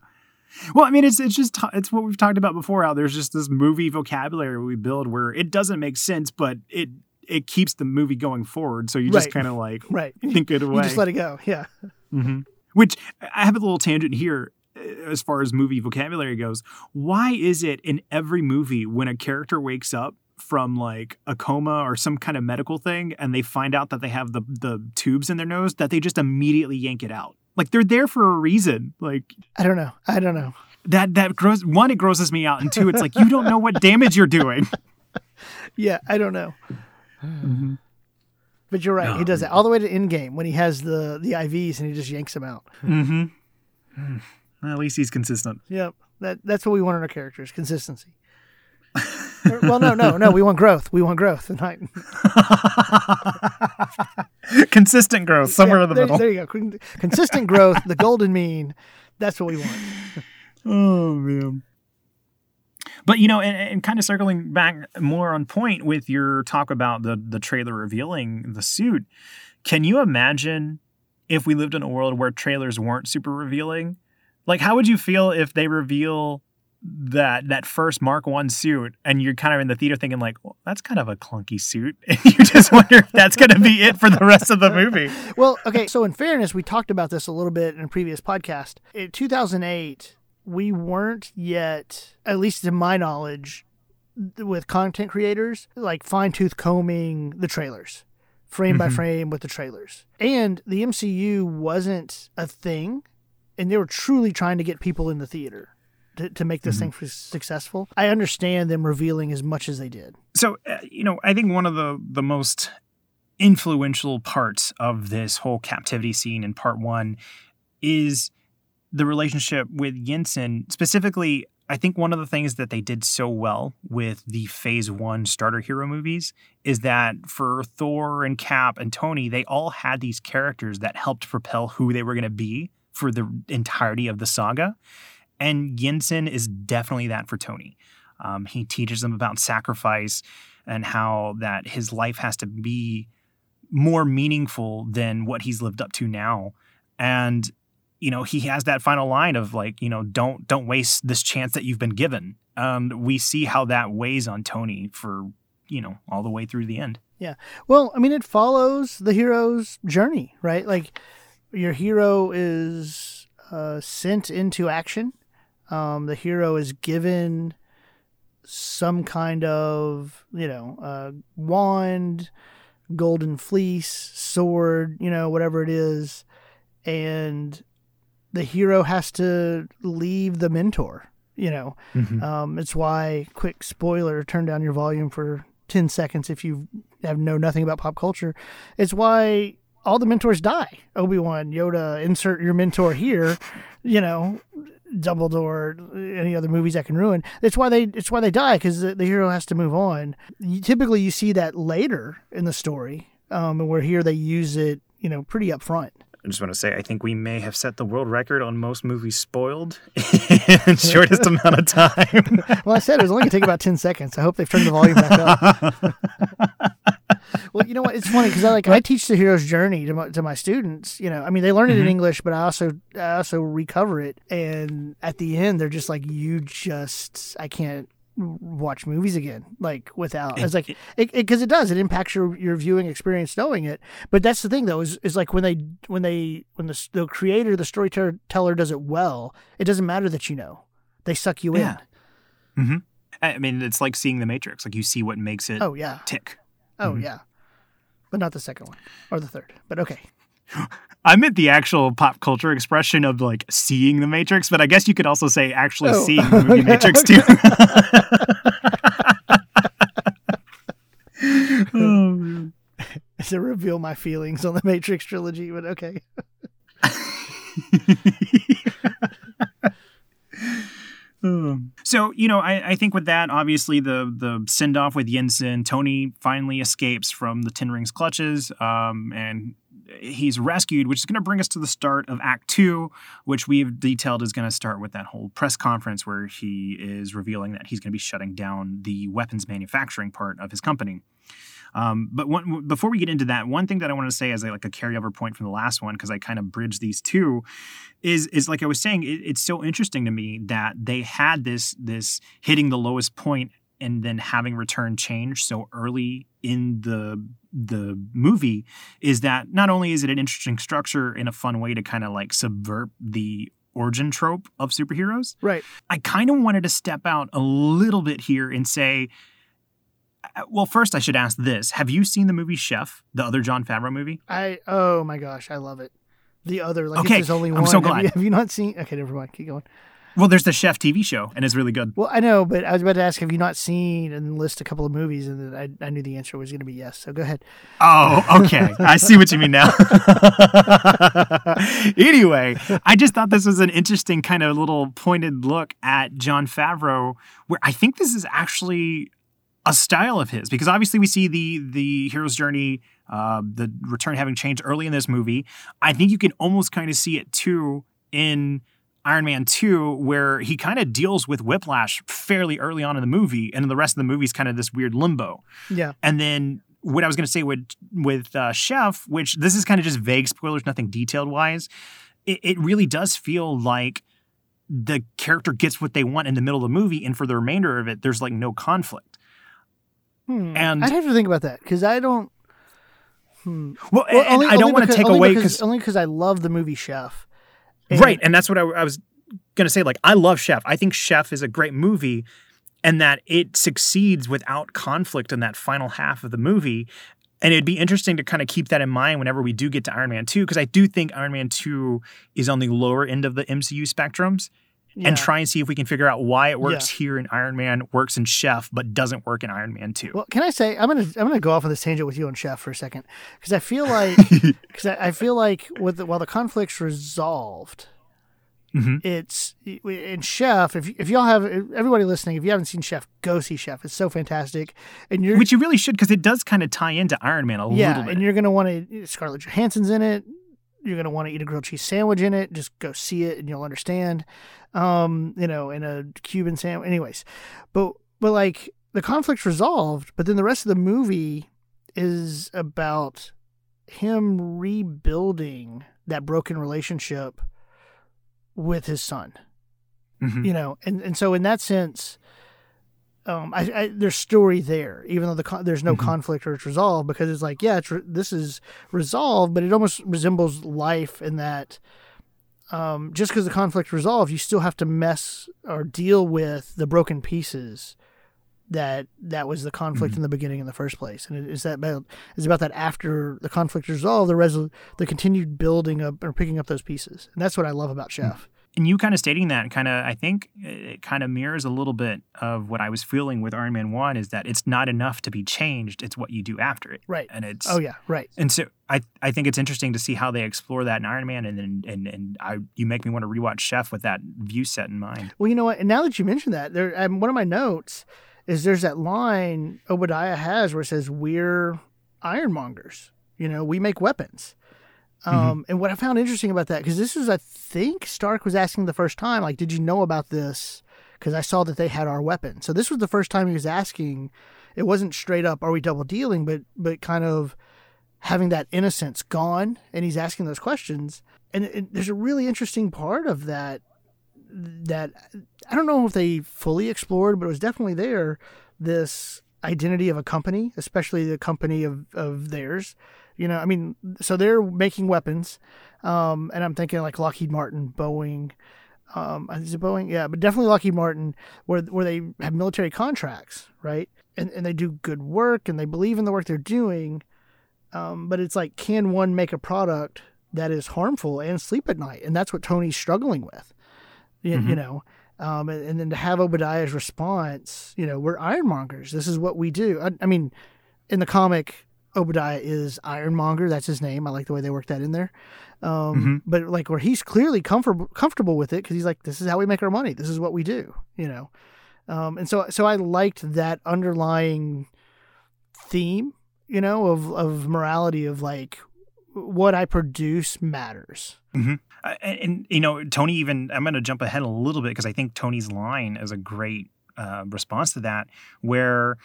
well, I mean, it's it's just it's what we've talked about before. How there's just this movie vocabulary we build where it doesn't make sense, but it it keeps the movie going forward. So you just kind of like (laughs) right. think it away. You just let it go. Yeah. Mm-hmm. Which I have a little tangent here. as far as movie vocabulary goes. Why is it in every movie when a character wakes up from like a coma or some kind of medical thing and they find out that they have the the tubes in their nose that they just immediately yank it out? Like they're there for a reason. Like I don't know. I don't know. That that gross one it grosses me out and two it's like you don't know what damage you're doing. (laughs) Yeah, I don't know. Mm-hmm. But you're right. he does that all the way to Endgame when he has the the IVs and he just yanks them out. Mm-hmm. Well, at least he's consistent. Yep. That that's what we want in our characters: consistency. Well, no, no, no. We want growth. We want growth. (laughs) Consistent growth, somewhere yeah, in the there, middle. There you go. Consistent growth, the golden mean. That's what we want. (laughs) oh man. But you know, and, and, kind of circling back more on point with your talk about the the trailer revealing the suit, can you imagine if we lived in a world where trailers weren't super revealing? Like, how would you feel if they reveal that that first Mark One suit, and you're kind of in the theater thinking like, well, that's kind of a clunky suit, and (laughs) you just wonder if that's going to be it for the rest of the movie. (laughs) Well, okay. So in fairness, we talked about this a little bit in a previous podcast. In 2008, we weren't yet, at least to my knowledge, with content creators like fine tooth combing the trailers, frame mm-hmm. by frame with the trailers, and the MCU wasn't a thing, and they were truly trying to get people in the theater to, to make this mm-hmm. thing successful. I understand them revealing as much as they did. So, uh, you know, I think one of the the most influential parts of this whole captivity scene in part 1 is the relationship with Yinsen. Specifically, I think one of the things that they did so well with the phase one starter hero movies is that for Thor and Cap and Tony, they all had these characters that helped propel who they were going to be for the entirety of the saga. And Yinsen is definitely that for Tony. Um, he teaches them about sacrifice and how that his life has to be more meaningful than what he's lived up to now. And you know, he has that final line of like, you know, don't don't waste this chance that you've been given. And we see how that weighs on Tony for, you know, all the way through the end. Yeah. Well, I mean, it follows the hero's journey, right? Like your hero is uh, sent into action um, the hero is given some kind of, you know, uh, wand, golden fleece, sword, you know, whatever it is. And the hero has to leave the mentor, you know. Mm-hmm. Um, it's why, quick spoiler, turn down your volume for 10 seconds if you have know nothing about pop culture. It's why all the mentors die. Obi Wan, Yoda, insert your mentor here. You know, Dumbledore, any other movies that can ruin. It's why they it's why they die because the, the, hero has to move on. You, typically, you see that later in the story, um, and where here they use it, you know, pretty upfront. I just want to say, I think we may have set the world record on most movies spoiled (laughs) in shortest amount of time. (laughs) well, I said it was only going to take about 10 seconds. I hope they've turned the volume back up. (laughs) well, you know what? It's funny because I like I teach the hero's journey to my, to my students. You know, I mean, they learn it mm-hmm. in English, but I also I also recover it. And at the end, they're just like, "You just I can't watch movies again like without it's like because (laughs) it, it, it, does it impacts your your viewing experience knowing it but that's the thing though is, is like when they when they when the, the creator the storyteller does it well it doesn't matter that you know they suck you yeah. in mm-hmm. i mean it's like seeing the matrix like you see what makes it oh yeah tick oh mm-hmm. yeah but not the second one or the third. But okay. (gasps) I meant the actual pop culture expression of like seeing the Matrix, but I guess you could also say actually oh, seeing the (laughs) movie okay, Matrix okay. too. (laughs) oh (laughs) man. To reveal my feelings on the Matrix trilogy, but okay. So you know, I, I, think with that, obviously the the send off with Yinsen, Tony finally escapes from the Ten Rings clutches, um, and he's rescued, which is going to bring us to the start of Act Two, which we've detailed is going to start with that whole press conference where he is revealing that he's going to be shutting down the weapons manufacturing part of his company. Um, but one, before we get into that, one thing that I want to say as a, like a carryover point from the last one, because I kind of bridge these two, is is like I was saying, it, it's so interesting to me that they had this this hitting the lowest point and then having return change so early in the the movie is that not only is it an interesting structure in a fun way to kind of like subvert the origin trope of superheroes. Right. I kind of wanted to step out a little bit here and say, well, first I should ask this: Have you seen the movie Chef, the other Jon Favreau movie? I oh my gosh, I love it. The other like Okay, it's only one. I'm so Have glad. you, have you not seen? Okay, never mind. Keep going. Well, there's the Chef TV show, and it's really good. Well, I know, but I was about to ask, have you not seen and list a couple of movies, and then I, I knew the answer was going to be yes. So go ahead. Oh, okay. (laughs) I see what you mean now. (laughs) anyway, I just thought this was an interesting kind of little pointed look at Jon Favreau, where I think this is actually a style of his because obviously we see the the hero's journey, uh, the return having changed early in this movie. I think you can almost kind of see it too in Iron Man 2, where he kind of deals with whiplash fairly early on in the movie, and the rest of the movie is kind of this weird limbo. Yeah. And then what I was going to say with with uh, Chef, which this is kind of just vague spoilers, nothing detailed wise. It, it really does feel like the character gets what they want in the middle of the movie, and for the remainder of it, there's like no conflict. Hmm. And- I'd have to think about that because I don't. Hmm. Well, Well, only- I don't want to take only away because because only because I love the movie Chef. And- right, and that's what I, I was going to say. Like, I love Chef. I think Chef is a great movie, and that it succeeds without conflict in that final half of the movie. And it'd be interesting to kind of keep that in mind whenever we do get to Iron Man 2, because I do think Iron Man 2 is on the lower end of the MCU spectrums, Yeah. and try and see if we can figure out why it works here in Iron Man, works in Chef, but doesn't work in Iron Man 2. Well, can I say I'm gonna I'm gonna go off on this tangent with you on Chef for a second because I feel (laughs) like because I, I feel like with the, while the conflict's resolved, Mhm. it's in Chef. If if y'all have everybody listening, if you haven't seen Chef, go see Chef. It's so fantastic, and you're Which you really should, because it does kind of tie into Iron Man a yeah, little bit. and you're gonna want to Scarlett Johansson's in it. You're gonna want to eat a grilled cheese sandwich in it. Just go see it, and you'll understand. Um, you know, in a Cuban sandwich. Anyways, but but like the conflict's resolved, but then the rest of the movie is about him rebuilding that broken relationship with his son Mhm. you know and and so in that sense um i, I there's story there even though the con- there's no Mhm. conflict or it's resolved because it's like yeah it's re- this is resolved but it almost resembles life in that um just because the conflict resolved you still have to mess or deal with the broken pieces that that was the conflict Mhm. in the beginning in the first place and it is that about is about that after the conflict is resolved the resol- the continued building up or picking up those pieces and that's what i love about chef and you kind of stating that kind of i think it kind of mirrors a little bit of what i was feeling with iron man 1 is that it's not enough to be changed it's what you do after it right and it's oh yeah right and so I, I think it's interesting to see how they explore that in Iron Man, and and and, and I you make me want to rewatch Chef with that view set in mind. Well, you know what? And now that you mention that, there, um, one of my notes is there's that line Obadiah has where it says, "We're ironmongers. You know, we make weapons." Um, And what I found interesting about that, because this is, I think Stark was asking the first time, like, "Did you know about this?" Because I saw that they had our weapon. So this was the first time he was asking. It wasn't straight up, "Are we double dealing?" But but kind of having that innocence gone, and he's asking those questions. And it, there's a really interesting part of that that I don't know if they fully explored, but it was definitely there. This identity of a company, especially the company of, of theirs. You know, I mean, so they're making weapons, um, and I'm thinking like Lockheed Martin, Boeing. Um, is it Boeing? Yeah, but definitely Lockheed Martin, where where they have military contracts, right? And and they do good work, and they believe in the work they're doing. Um, but it's like, can one make a product that is harmful and sleep at night? And that's what Tony's struggling with you, you Mhm. know um, and, and then to have obadiah's response you know we're ironmongers this is what we do I, I mean in the comic obadiah is ironmonger. That's his name. I like the way they work that in there. Um, Mhm. but like where he's clearly comfortable comfortable with it because he's like this is how we make our money. This is what we do you know? Um, and so so i liked that underlying theme you know of of morality of like what i produce matters. Uh, and, and, you know, Tony even I'm going to jump ahead a little bit because I think Tony's line is a great uh, response to that, where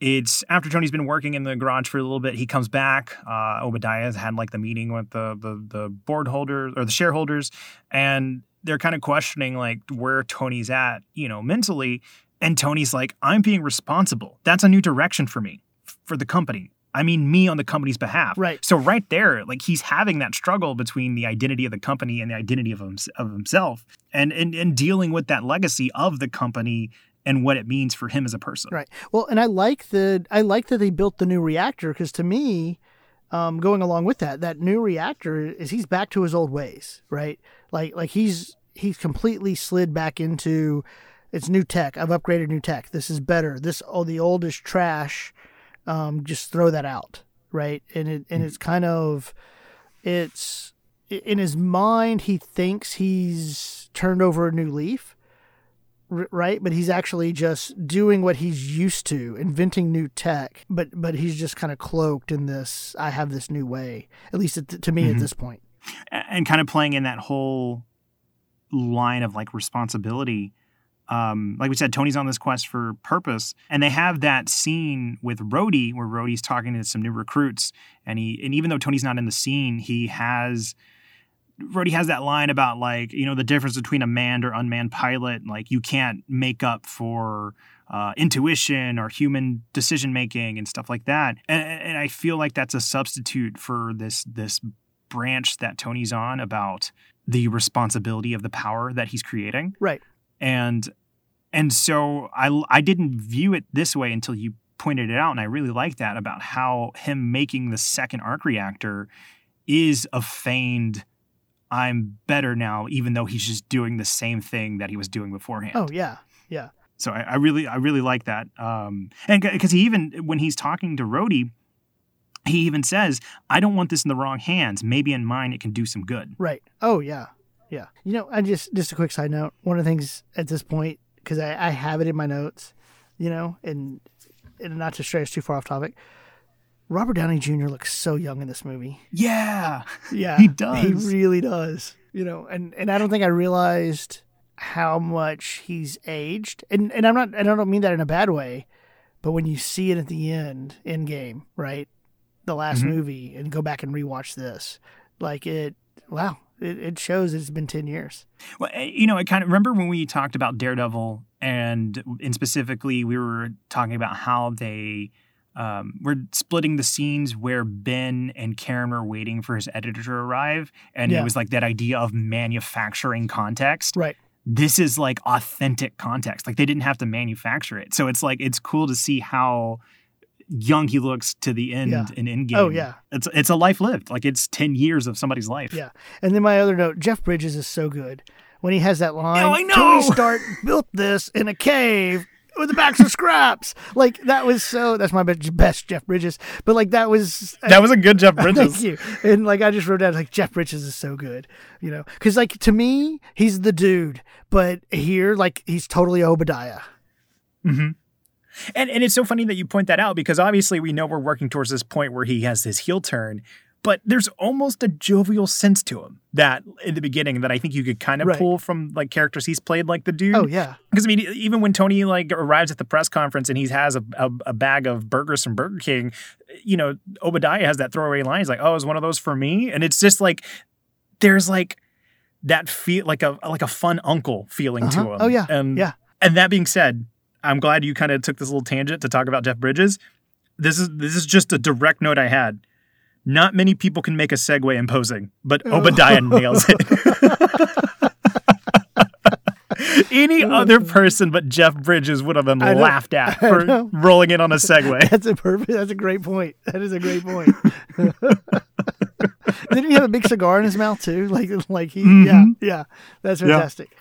it's after Tony's been working in the garage for a little bit, he comes back. Uh, Obadiah has had like the meeting with the the the board holders or the shareholders, and they're kind of questioning like where Tony's at, you know, mentally. And Tony's like, I'm being responsible. That's a new direction for me, for the company. I mean me on the company's behalf. Right. So right there, like he's having that struggle between the identity of the company and the identity of, him, of himself, and, and and dealing with that legacy of the company and what it means for him as a person. Right. Well, and I like the I like that they built the new reactor because to me, um, going along with that, that new reactor is he's back to his old ways, right? Like like he's he's completely slid back into it's new tech. I've upgraded new tech. This is better. This oh the old is trash. Um, just throw that out, right? And it and it's kind of it's in his mind he thinks he's turned over a new leaf right but he's actually just doing what he's used to inventing new tech but but he's just kind of cloaked in this i have this new way at least to, to me Mhm. at this point and kind of playing in that whole line of like responsibility. Um, like we said, Tony's on this quest for purpose, and they have that scene with Rhodey where Rhodey's talking to some new recruits, and he and even though Tony's not in the scene, he has Rhodey has that line about like you know the difference between a manned or unmanned pilot, like you can't make up for uh, intuition or human decision making and stuff like that, and, and I feel like that's a substitute for this this branch that Tony's on about the responsibility of the power that he's creating. Right. And and so I I didn't view it this way until you pointed it out and I really like that about how him making the second arc reactor is a feigned I'm better now even though he's just doing the same thing that he was doing beforehand. oh yeah yeah So I, I really, I really like that. Um, and because he even when he's talking to Rhodey, he even says, "I don't want this in the wrong hands. Maybe in mine it can do some good." right oh yeah yeah you know i just just a quick side note one of the things at this point because I, I have it in my notes you know and and not to stray us too far off topic robert downey jr looks so young in this movie Yeah, Yeah, He does. He really does. You know, and and I don't think I realized how much he's aged. And and I'm not. And I don't mean that in a bad way, but when you see it at the end, Endgame, right, the last Mhm. movie, and go back and rewatch this, like it. Wow, it, it shows it's been ten years. Well, eh, you know, I kind of remember when we talked about Daredevil, and and specifically we were talking about how they um, were splitting the scenes where Ben and Karen were waiting for his editor to arrive, and Yeah. it was like that idea of manufacturing context. Right. This is like authentic context. Like they didn't have to manufacture it, so it's like it's cool to see how young he looks to the end Yeah. in Endgame. Oh yeah, it's it's a life lived. Like it's ten years of somebody's life. Yeah. and then my other note: Jeff Bridges is so good when he has that line. Oh, I know! Tony Stark built this in a cave with the backs of scraps. Like that was so. That's my best Jeff Bridges. But like that was That was a good Jeff (laughs) Bridges. Thank you. And like I just wrote down like Jeff Bridges is so good, you know, because like to me he's the dude, but here like he's totally Obadiah. hmm And and it's so funny that you point that out because obviously we know we're working towards this point where he has his heel turn, but there's almost a jovial sense to him that in the beginning that I think you could kind of Right. pull from like characters he's played like the dude. Oh yeah, Because I mean, even when Tony like arrives at the press conference and he has a, a, a bag of burgers from Burger King, you know, Obadiah has that throwaway line. He's like, "Oh, is one of those for me?" And it's just like there's like that feel like a like a fun uncle feeling to Uh-huh. him. Oh, yeah. and Yeah. And that being said, I'm glad you kind of took this little tangent to talk about Jeff Bridges. This is this is just a direct note I had. Not many people can make a Segway imposing, but Obadiah (laughs) nails it. (laughs) Any other person but Jeff Bridges would have been laughed at (laughs) for rolling in on a Segway. that's a perfect. That's a great point. That is a great point. Didn't he have a big cigar in his mouth too? Like like he yeah Mhm. yeah. That's Yeah. fantastic.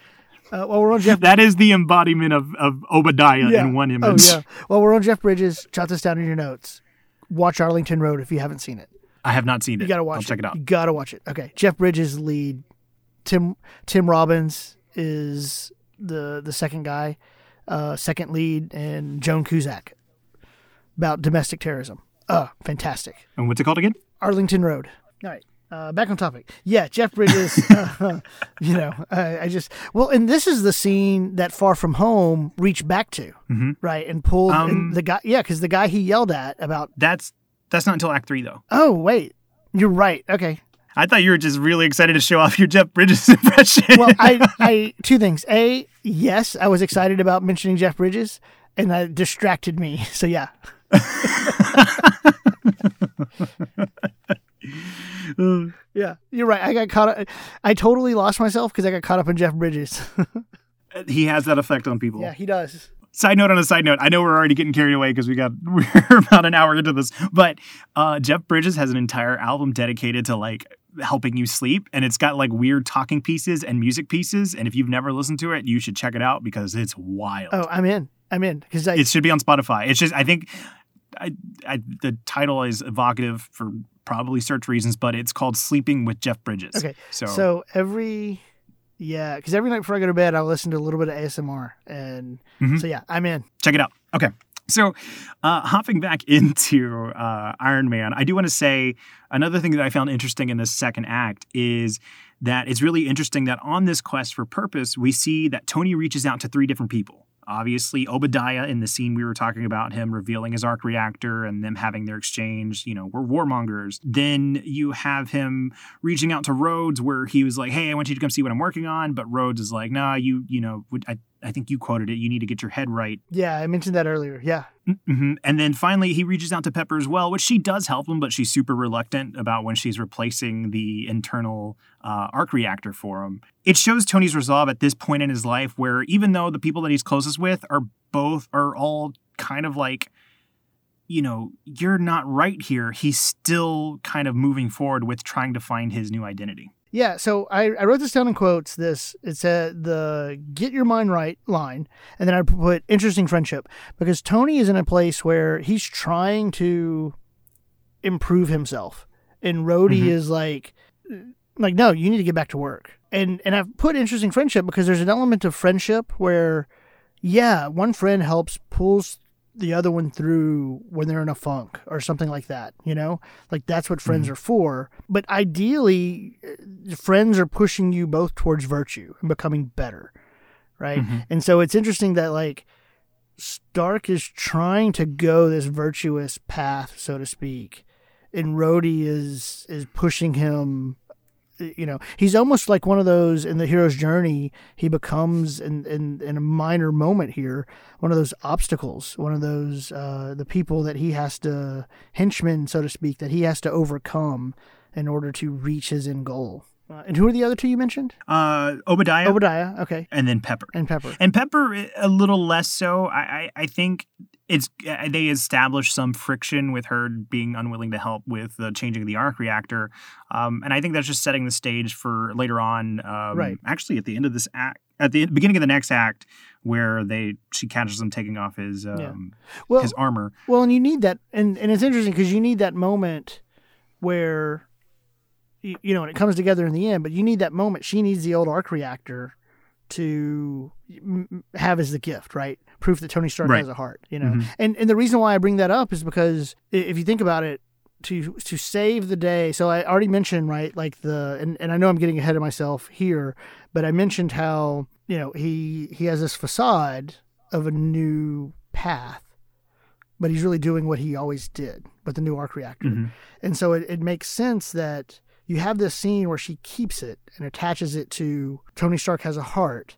Uh, while we're on Jeff. That is the embodiment of, of Obadiah yeah. in one image. Oh yeah. While we're on Jeff Bridges, jot this down in your notes. Watch Arlington Road if you haven't seen it. I have not seen it. You gotta watch I'll it. check it out. You gotta watch it. Okay. Jeff Bridges lead. Tim Tim Robbins is the the second guy, uh, second lead, and Joan Cusack about domestic terrorism. Uh, fantastic. And what's it called again? Arlington Road. All right. Uh, back on topic. Yeah, Jeff Bridges. uh, (laughs) (laughs) you know, I, I just well, and this is the scene that Far From Home reached back to, Mhm. right, and pulled Um, and the guy. Yeah, because the guy he yelled at about. That's that's not until Act Three, though. Oh, wait. You're right. Okay. I thought you were just really excited to show off your Jeff Bridges (laughs) impression. well, I, (laughs) I two things. A, yes, I was excited about mentioning Jeff Bridges, and that distracted me. (laughs) So yeah. yeah, you're right. I got caught. Up, I totally lost myself because I got caught up in Jeff Bridges. he has that effect on people. Yeah, he does. Side note on a side note, I know we're already getting carried away because we got (laughs) we're about an hour into this, but uh, Jeff Bridges has an entire album dedicated to like helping you sleep, and it's got like weird talking pieces and music pieces. And if you've never listened to it, you should check it out because it's wild. Oh, I'm in. I'm in because it should be on Spotify. It's just I think I, I, the title is evocative for probably search reasons, but it's called "Sleeping with Jeff Bridges." Okay, so so every yeah, because every night before I go to bed, I listen to a little bit of ASMR, and Mhm. so yeah, I'm in. check it out. Okay. So, uh, hopping back (laughs) into uh, Iron Man, I do want to say another thing that I found interesting in this second act is that it's really interesting that on this quest for purpose, we see that Tony reaches out to three different people. Obviously, Obadiah in the scene we were talking about, him revealing his arc reactor and them having their exchange, you know, we're warmongers. Then you have him reaching out to Rhodes where he was like, hey, I want you to come see what I'm working on. But Rhodes is like, nah, you, you know, I, I think you quoted it. You need to get your head right. Yeah, I mentioned that earlier. Yeah, hmm And then finally, he reaches out to Pepper as well, which she does help him, but she's super reluctant about when she's replacing the internal uh, arc reactor for him. It shows Tony's resolve at this point in his life, where even though the people that he's closest with are both are all kind of like, you know, you're not right here. He's still kind of moving forward with trying to find his new identity. Yeah. So I, I wrote this down in quotes. This it said the "get your mind right" line, and then I put "interesting friendship" because Tony is in a place where he's trying to improve himself, and Rhodey Mhm. is like, like no, you need to get back to work. And and I've put interesting friendship because there's an element of friendship where, yeah, one friend helps pulls the other one through when they're in a funk or something like that. You know, like that's what friends are for. But ideally, uh, friends are pushing you both towards virtue and becoming better, right? Mhm. And so it's interesting that like Stark is trying to go this virtuous path, so to speak, and Rhodey is is pushing him. You know, he's almost like one of those in the hero's journey. He becomes in in, in a minor moment here one of those obstacles, one of those uh, the people that he has to henchmen, so to speak, that he has to overcome in order to reach his end goal. Uh, and who are the other two you mentioned? Uh, Obadiah Obadiah, okay, and then Pepper. and Pepper. And Pepper, eh, a little less so. I, I, I think it's uh, they establish some friction with her being unwilling to help with the changing of the arc reactor, um, and I think that's just setting the stage for later on. Um, Right. Actually, at the end of this act, at the beginning of the next act, where they she catches him taking off his um, Well, his armor. Well, and you need that, and, and it's interesting because you need that moment where, you, you know, and it comes together in the end. But you need that moment. She needs the old arc reactor to have as the gift, right? Proof that Tony Stark Right. has a heart, you know. Mhm. And and the reason why I bring that up is because if you think about it, to to save the day. So I already mentioned right, like the and, and I know I'm getting ahead of myself here, but I mentioned how you know he he has this facade of a new path, but he's really doing what he always did with the new arc reactor. Mhm. And so it, it makes sense that you have this scene where she keeps it and attaches it to Tony Stark has a heart.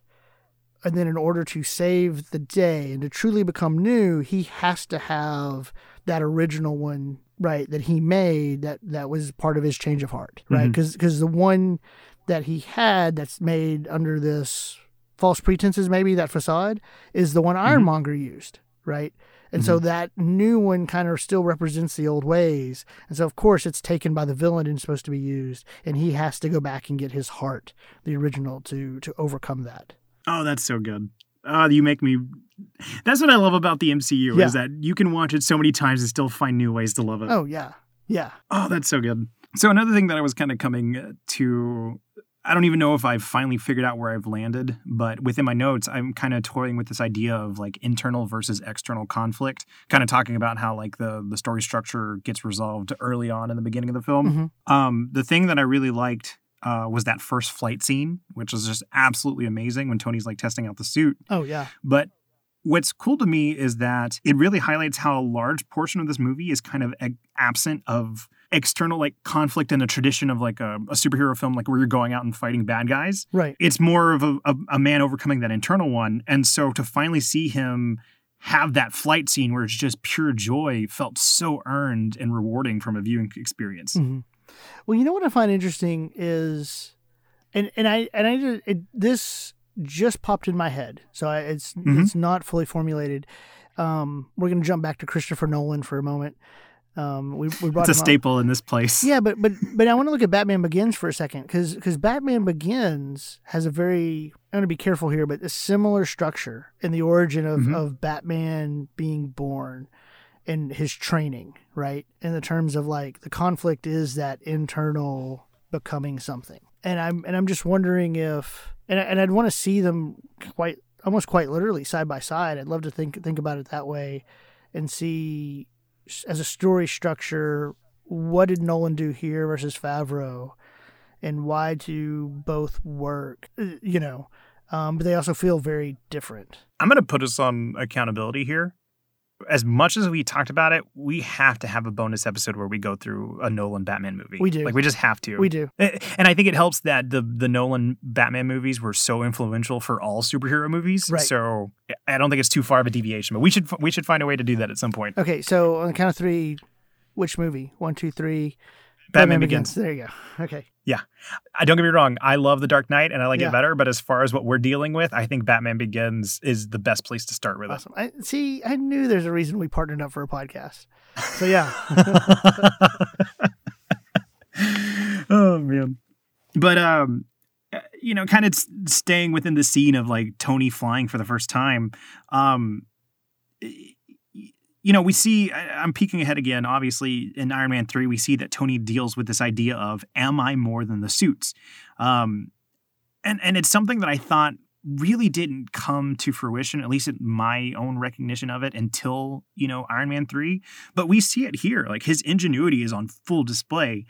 And then, in order to save the day and to truly become new, he has to have that original one, right? That he made that that was part of his change of heart, right? Mhm. Because the one that he had that's made under this false pretenses, maybe that facade, is the one Ironmonger used, right? And so that new one kind of still represents the old ways. And so, of course, it's taken by the villain and supposed to be used. And he has to go back and get his heart, the original, to to overcome that. Oh, that's so good. Uh, you make me. That's what I love about the MCU Yeah. is that you can watch it so many times and still find new ways to love it. Oh, yeah. Yeah. Oh, that's so good. So another thing that I was kind of coming to, I don't even know if I've finally figured out where I've landed, but within my notes, I'm kind of toying with this idea of like internal versus external conflict, kind of talking about how like the the story structure gets resolved early on in the beginning of the film. Mhm. Um, the thing that I really liked uh, was that first flight scene, which was just absolutely amazing when Tony's like testing out the suit. Oh, yeah. But what's cool to me is that it really highlights how a large portion of this movie is kind of absent of external like conflict in a tradition of like a, a superhero film, like where you're going out and fighting bad guys. Right. It's more of a, a, a man overcoming that internal one. And so to finally see him have that flight scene where it's just pure joy felt so earned and rewarding from a viewing experience. Mhm. Well, you know what I find interesting is, and and I and I did it, this just popped in my head, so I, it's Mhm. it's not fully formulated. Um, we're gonna jump back to Christopher Nolan for a moment. Um, we we brought It's a up- staple in this place. Yeah, but but but I want to look at Batman Begins for a second because because Batman Begins has a very I'm going to be careful here, but a similar structure in the origin of, Mhm. of Batman being born and his training, right? In the terms of like the conflict is that internal becoming something, and I'm and I'm just wondering if and I, and I'd want to see them quite almost quite literally side by side. I'd love to think think about it that way and see as a story structure what did Nolan do here versus Favreau, and why do both work? Uh, You know, um, but they also feel very different. I'm going to put us on accountability here. As much as we talked about it, we have to have a bonus episode where we go through a Nolan Batman movie. We do. Like we just have to. We do. And I think it helps that the the Nolan Batman movies were so influential for all superhero movies. Right. So I don't think it's too far of a deviation, but we should we should find a way to do that at some point. Okay, so on the count of three, which movie? One, two, three. Batman, Begins. There you go. Okay. Yeah. I don't get me wrong, I love The Dark Knight and I like Yeah. it better, but as far as what we're dealing with, I think Batman Begins is the best place to start with Awesome. I see. I knew there's a reason we partnered up for a podcast. So yeah, (laughs) oh man. But um uh, you know, kind of staying within the scene of like Tony flying for the first time. Um you know, we see, I'm peeking ahead again. Obviously, in Iron Man 3, we see that Tony deals with this idea of, am I more than the suits? Um, and, and it's something that I thought really didn't come to fruition, at least in my own recognition of it, until, you know, Iron Man 3. But we see it here. Like his ingenuity is on full display.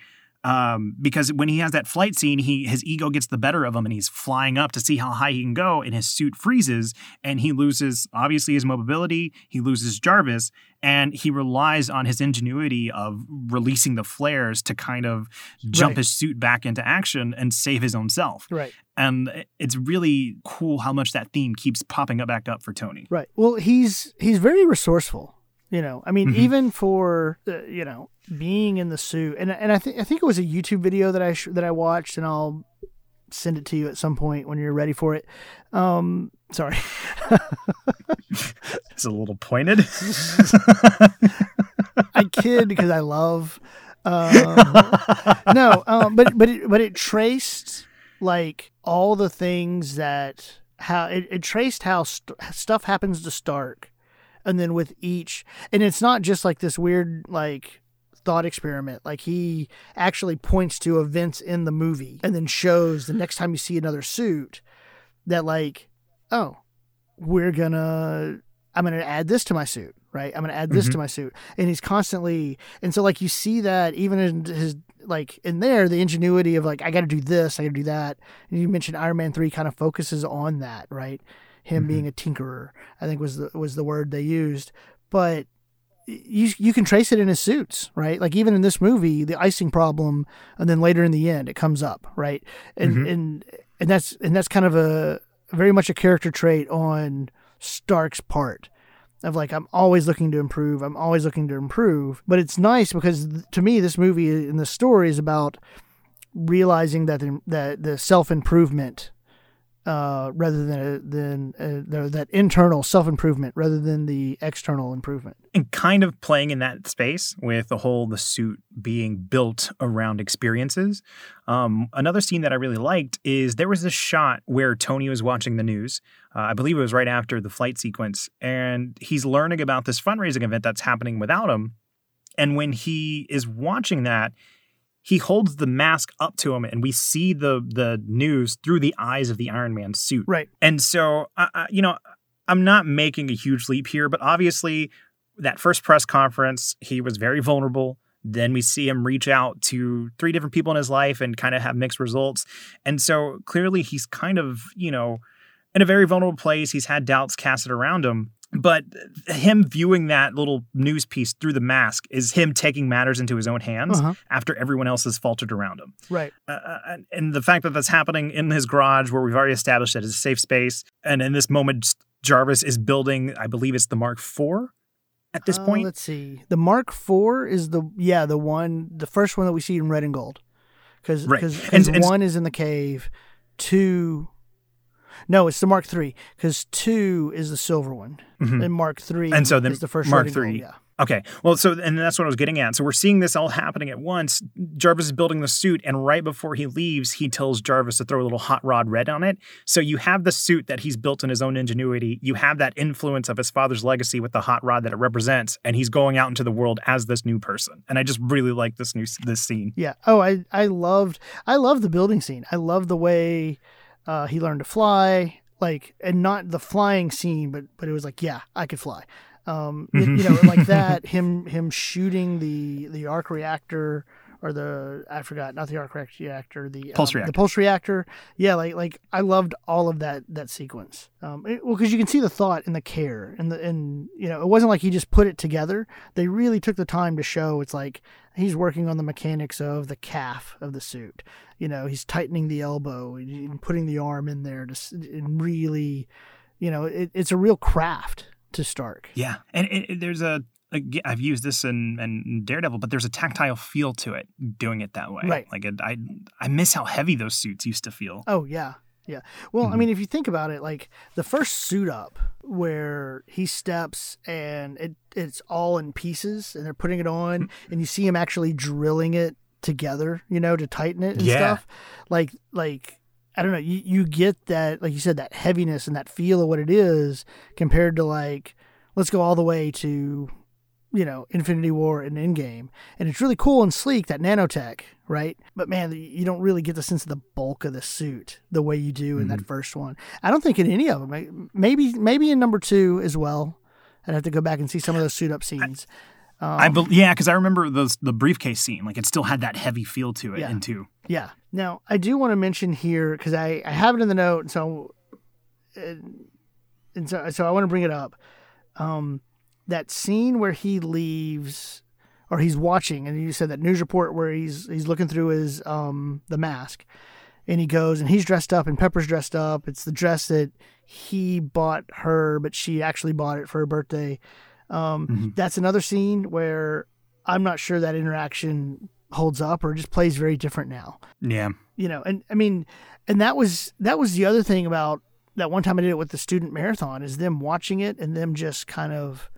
Um, because when he has that flight scene, he his ego gets the better of him, and he's flying up to see how high he can go, and his suit freezes, and he loses obviously his mobility. He loses Jarvis, and he relies on his ingenuity of releasing the flares to kind of jump Right. his suit back into action and save his own self. right, And it's really cool how much that theme keeps popping up back up for Tony. right. Well, he's he's very resourceful. You know, I mean, Mhm. even for uh, you know being in the suit, and and I think I think it was a YouTube video that I sh- that I watched, and I'll send it to you at some point when you're ready for it. Um, sorry. (laughs) It's a little pointed. (laughs) I kid because I love. Um, no, um, but but it, but it traced like all the things that how it, it traced how st- stuff happens to Stark, and then with each, and it's not just like this weird like thought experiment. Like he actually points to events in the movie, and then shows the next time you see another suit that like, oh, we're gonna I'm to add this to my suit, right? I'm to add this to mm-hmm. my suit. And he's constantly, and so like you see that even in his, like in there, the ingenuity of like, I got to do this, I got to do that. And you mentioned Iron Man 3 kind of focuses on that, right? Him Mhm. being a tinkerer, I think was the, was the word they used. But you, you can trace it in his suits, right? Like even in this movie, the icing problem, and then later in the end, it comes up, right? And, Mhm. and, and that's, and that's kind of a, very much a character trait on Stark's part of like I'm always looking to improve. I'm always looking to improve. But it's nice because to me, this movie and the story is about realizing that the, that the self improvement, uh, rather than than uh, the, that internal self improvement rather than the external improvement. and kind of playing in that space with the whole the suit being built around experiences. Um, another scene that I really liked is there was this shot where Tony was watching the news. Uh, I believe it was right after the flight sequence, and he's learning about this fundraising event that's happening without him. And when he is watching that, he holds the mask up to him, and we see the the news through the eyes of the Iron Man suit. Right. And so, I, I, you know, I'm not making a huge leap here, but obviously, that first press conference, he was very vulnerable. Then we see him reach out to three different people in his life and kind of have mixed results. And so clearly, he's kind of, you know, in a very vulnerable place. He's had doubts casted around him. But him viewing that little news piece through the mask is him taking matters into his own hands Uh-huh. after everyone else has faltered around him Right. uh, and- and the fact that that's happening in his garage where we've already established that it's a safe space and in this moment jarvis is building i believe it's the mark iv at this Uh, point. Let's see. The Mark IV is the yeah the one the first one that we see in red and gold because Right. because and- one is in the cave, two. No, it's the Mark III because two is the silver one, Mhm. and Mark III And so then is the first Mark III. Yeah, Okay. Well, so and that's what I was getting at. So we're seeing this all happening at once. Jarvis is building the suit, and right before he leaves, he tells Jarvis to throw a little hot rod red on it. So you have the suit that he's built in his own ingenuity. You have that influence of his father's legacy with the hot rod that it represents, and he's going out into the world as this new person. And I just really like this new this scene. yeah. Oh, I I loved I love the building scene. I love the way uh, he learned to fly, like and not the flying scene, but but it was like yeah, I could fly. Um, you, you know, like (laughs) that. Him him shooting the the arc reactor or the I forgot not the arc reactor the Pulse um, reactor. the pulse reactor. Yeah, like like I loved all of that that sequence. Um, it- well, because you can see the thought and the care and the and you know it wasn't like he just put it together. They really took the time to show it's like he's working on the mechanics of the calf of the suit. You know, he's tightening the elbow and putting the arm in there to and really, you know, it, it's a real craft to Stark. Yeah, and it, it- there's a. I've used this in, in Daredevil, but there's a tactile feel to it doing it that way. Right. Like it, I, I miss how heavy those suits used to feel. Oh yeah, yeah. Well, I Mhm. mean, if you think about it, like the first suit up where he steps and it it's all in pieces and they're putting it on, Mm-hmm. and you see him actually drilling it together, you know, to tighten it and Yeah. stuff. Like like. I don't know. You, you get that, like you said, that heaviness and that feel of what it is compared to like, let's go all the way to, you know, Infinity War and Endgame, and it's really cool and sleek that nanotech, right? But man, you don't really get the sense of the bulk of the suit the way you do in that first one. I don't think in any of them. Maybe maybe in number two as well. I'd have to go back and see some of those suit up scenes. Um, I bel yeah, because I remember those the briefcase scene. Like it still had that heavy feel to it, Yeah. in two. Yeah. Now I do want to mention here because I, I have it in the note, so and, and so so I want to bring it up. Um, that scene where he leaves, or he's watching, and you said that news report where he's he's looking through his um the mask, and he goes and he's dressed up, and Pepper's dressed up. It's the dress that he bought her, but she actually bought it for her birthday. Um, Mhm. That's another scene where I'm not sure that interaction holds up or just plays very different now Yeah. you know and i mean and that was that was the other thing about that one time i did it with the student marathon is them watching it and them just kind of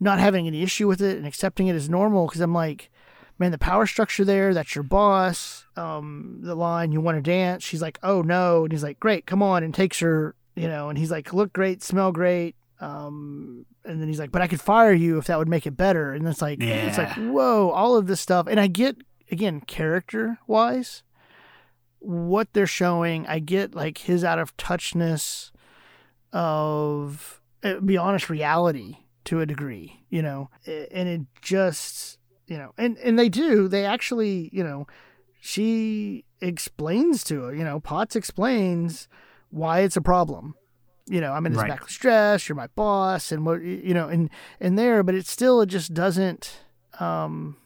not having any issue with it and accepting it as normal because i'm like man the power structure there that's your boss um the line you want to dance. She's like oh no. And he's like great come on and takes her you know and he's like look great smell great um and then he's like but i could fire you if that would make it better and it's like it's like whoa all of this stuff and i get again character wise what they're showing i get like his out of touchness of uh, be honest reality to a degree you know and it just you know and and they do they actually you know she explains to her you know potts explains why it's a problem you know i'm in this Right. backless dress you're my boss and what you know and and there but it still it just doesn't um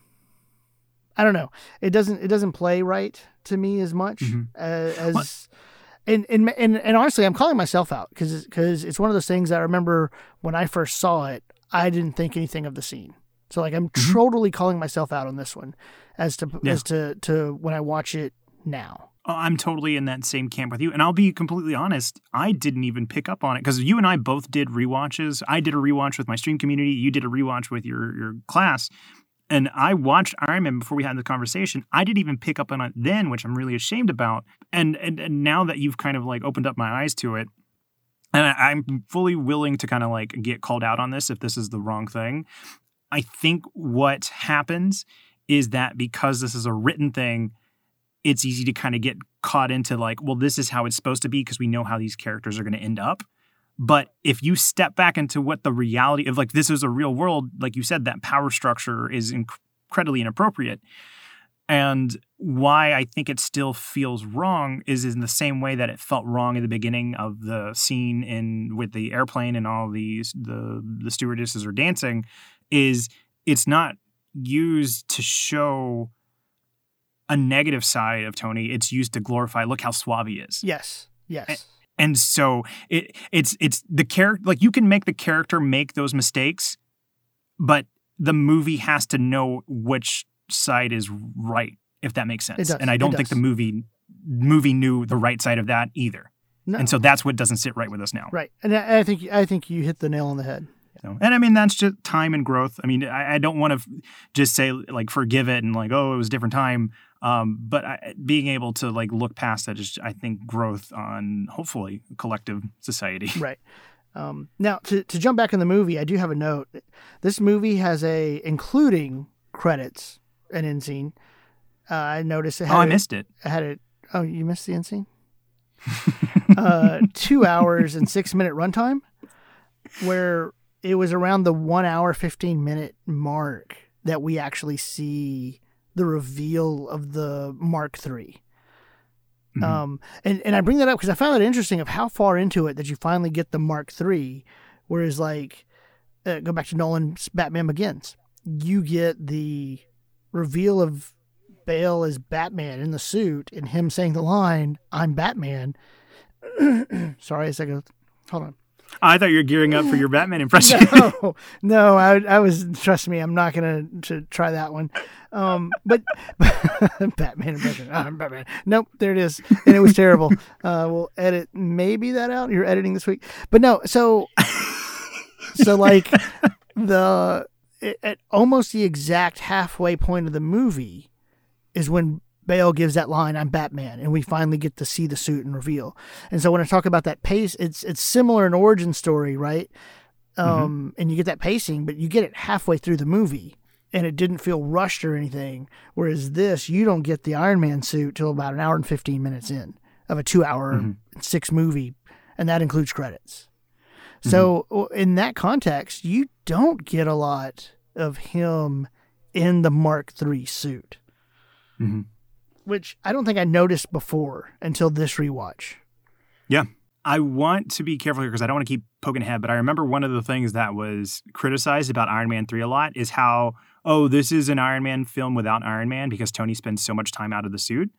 i don't know it doesn't it doesn't play right to me as much Mhm. as, as and, and and and honestly i'm calling myself out because because it's one of those things that i remember when i first saw it i didn't think anything of the scene so like i'm Mhm. totally calling myself out on this one as to Yeah. as to to when i watch it now Oh, I'm totally in that same camp with you. And I'll be completely honest, I didn't even pick up on it because you and I both did rewatches. I did a rewatch with my stream community. You did a rewatch with your, your class. And I watched Iron Man before we had the conversation. I didn't even pick up on it then, which I'm really ashamed about. And and, and now that you've kind of like opened up my eyes to it, and I, I'm fully willing to kind of like get called out on this if this is the wrong thing. I think what happens is that because this is a written thing, it's easy to kind of get caught into like, well, this is how it's supposed to be because we know how these characters are going to end up. But if you step back into what the reality of like this is a real world, like you said, that power structure is inc- incredibly inappropriate. And why I think it still feels wrong is in the same way that it felt wrong at the beginning of the scene in with the airplane and all these the the stewardesses are dancing, is it's not used to show a negative side of Tony. It's used to glorify look how suave he is. yes yes And so it it's it's the character like you can make the character make those mistakes but the movie has to know which side is right, if that makes sense. does. And I don't think the movie movie knew the right side of that either. No. And so that's what doesn't sit right with us now. right, and I, I think I think you hit the nail on the head. So, and I mean, that's just time and growth. I mean, I, I don't want to f- just say like forgive it and like, oh, it was a different time. Um, but I, being able to like look past that is, I think, growth on hopefully collective society. (laughs) Right. Um, now, to, to jump back in the movie, I do have a note. This movie has a, including credits, an end scene. Uh, I noticed it had Oh, I missed it. it had it. Oh, you missed the end scene? (laughs) uh, two hours and six minute runtime, where it was around the one hour, 15 minute mark that we actually see the reveal of the Mark III. Mhm. Um, and, and I bring that up because I found it interesting of how far into it that you finally get the Mark III, whereas like uh, go back to Nolan's Batman Begins, you get the reveal of Bale as Batman in the suit and him saying the line "I'm Batman." (clears throat) Sorry, a second. Hold on. I thought you were gearing up for your Batman (laughs) impression. No, no, I, I was. Trust me, I'm not gonna to try that one. Um, but (laughs) Batman impression. (laughs) I'm Batman. Nope, there it is, and it was terrible. Uh, we'll edit maybe that out. You're editing this week, but no. So, so like the at almost the exact halfway point of the movie is when Bale gives that line, "I'm Batman," and we finally get to see the suit and reveal. And so when I talk about that pace, it's it's similar in origin story, right? Um, and you get that pacing, but you get it halfway through the movie, and it didn't feel rushed or anything. Whereas this, you don't get the Iron Man suit till about an hour and fifteen minutes in of a two-hour six movie, and that includes credits. So w- in that context, you don't get a lot of him in the Mark III suit Mhm. Which I don't think I noticed before until this rewatch. Yeah. I want to be careful here because I don't want to keep poking ahead, but I remember one of the things that was criticized about Iron Man 3 a lot is how, oh, this is an Iron Man film without Iron Man because Tony spends so much time out of the suit.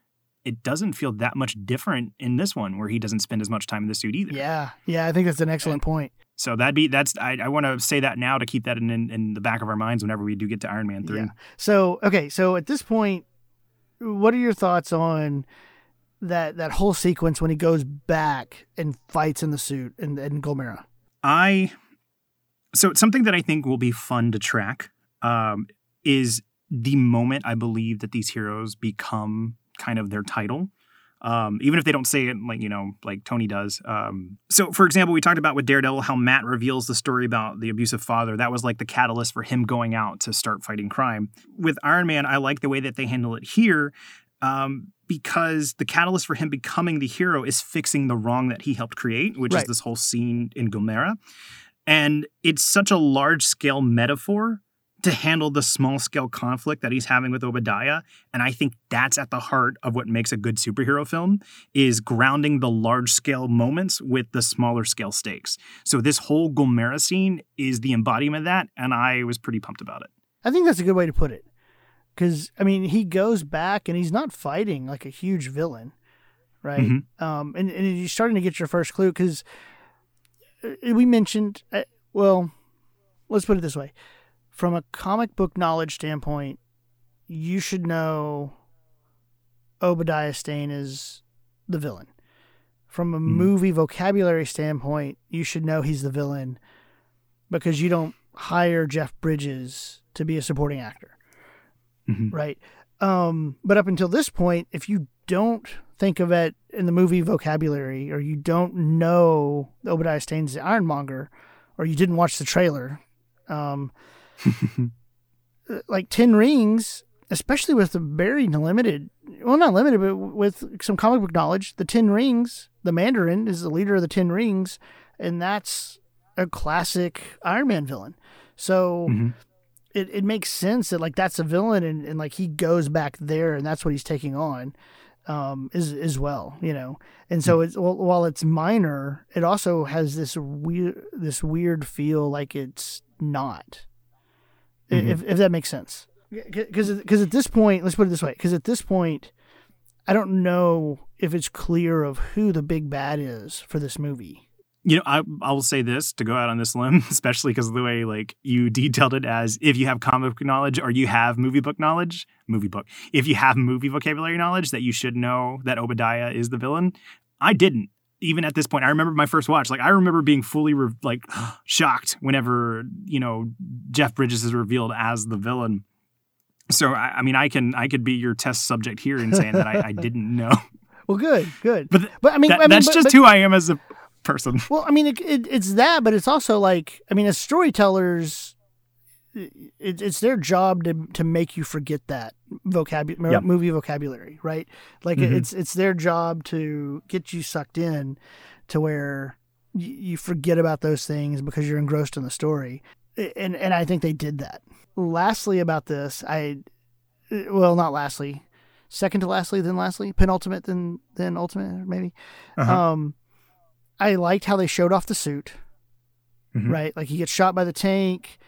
It doesn't feel that much different in this one where he doesn't spend as much time in the suit either. Yeah, yeah, I think that's an excellent point. So that'd be, that's, I, I want to say that now to keep that in, in, in the back of our minds whenever we do get to Iron Man 3. Yeah. So okay, so at this point, what are your thoughts on that that whole sequence when he goes back and fights in the suit in, in Gulmira? I so something that I think will be fun to track um, is the moment I believe that these heroes become kind of their title. Um, even if they don't say it like you know like Tony does. Um, so for example, we talked about with Daredevil how Matt reveals the story about the abusive father. That was like the catalyst for him going out to start fighting crime. With Iron Man, I like the way that they handle it here. Um, because the catalyst for him becoming the hero is fixing the wrong that he helped create, which Right. is this whole scene in Gulmira. And it's such a large scale metaphor to handle the small scale conflict that he's having with Obadiah. And I think that's at the heart of what makes a good superhero film is grounding the large scale moments with the smaller scale stakes. So this whole Gulmira scene is the embodiment of that. And I was pretty pumped about it. I think that's a good way to put it. Because I mean, he goes back and he's not fighting like a huge villain, right? Mhm. Um, and, and you're starting to get your first clue because we mentioned, uh, well, let's put it this way: from a comic book knowledge standpoint, you should know Obadiah Stane is the villain. From a movie vocabulary standpoint, you should know he's the villain because you don't hire Jeff Bridges to be a supporting actor, Mhm. right? Um, but up until this point, if you don't think of it in the movie vocabulary, or you don't know Obadiah Stane's the Ironmonger, or you didn't watch the trailer, um, (laughs) like Ten Rings, especially with the very limited, well, not limited, but with some comic book knowledge, the Ten Rings, the Mandarin is the leader of the Ten Rings, and that's a classic Iron Man villain. So Mhm. it, it makes sense that like that's a villain, and, and like he goes back there, and that's what he's taking on. Um, as as well, you know, and so it's well, while it's minor, it also has this weird this weird feel like it's not, Mhm. if if that makes sense. Because because at this point, let's put it this way: because at this point, I don't know if it's clear of who the big bad is for this movie. You know, I I will say this to go out on this limb, (laughs) especially because of the way like you detailed it as if you have comic book knowledge or you have movie book knowledge, movie book. If you have movie vocabulary knowledge, that you should know that Obadiah is the villain. I didn't even at this point. I remember my first watch. Like I remember being fully re- like (gasps) shocked whenever you know Jeff Bridges is revealed as the villain. So I, I mean, I can I could be your test subject here in saying that I, I didn't (laughs) know. Well, good, good. But, th- but I mean, that, I mean that's but, just but, who I am as a person. Well, I mean, it, it, it's that, but it's also like, I mean, as storytellers, it, it's their job to to make you forget that vocabulary, Yep. movie vocabulary, right? Like Mhm. it's it's their job to get you sucked in to where you forget about those things because you're engrossed in the story, and and I think they did that. Lastly, about this, I well, not lastly, second to lastly, then lastly, penultimate, then then ultimate, maybe. Uh-huh. Um, I liked how they showed off the suit, Mhm. right? Like he gets shot by the tank.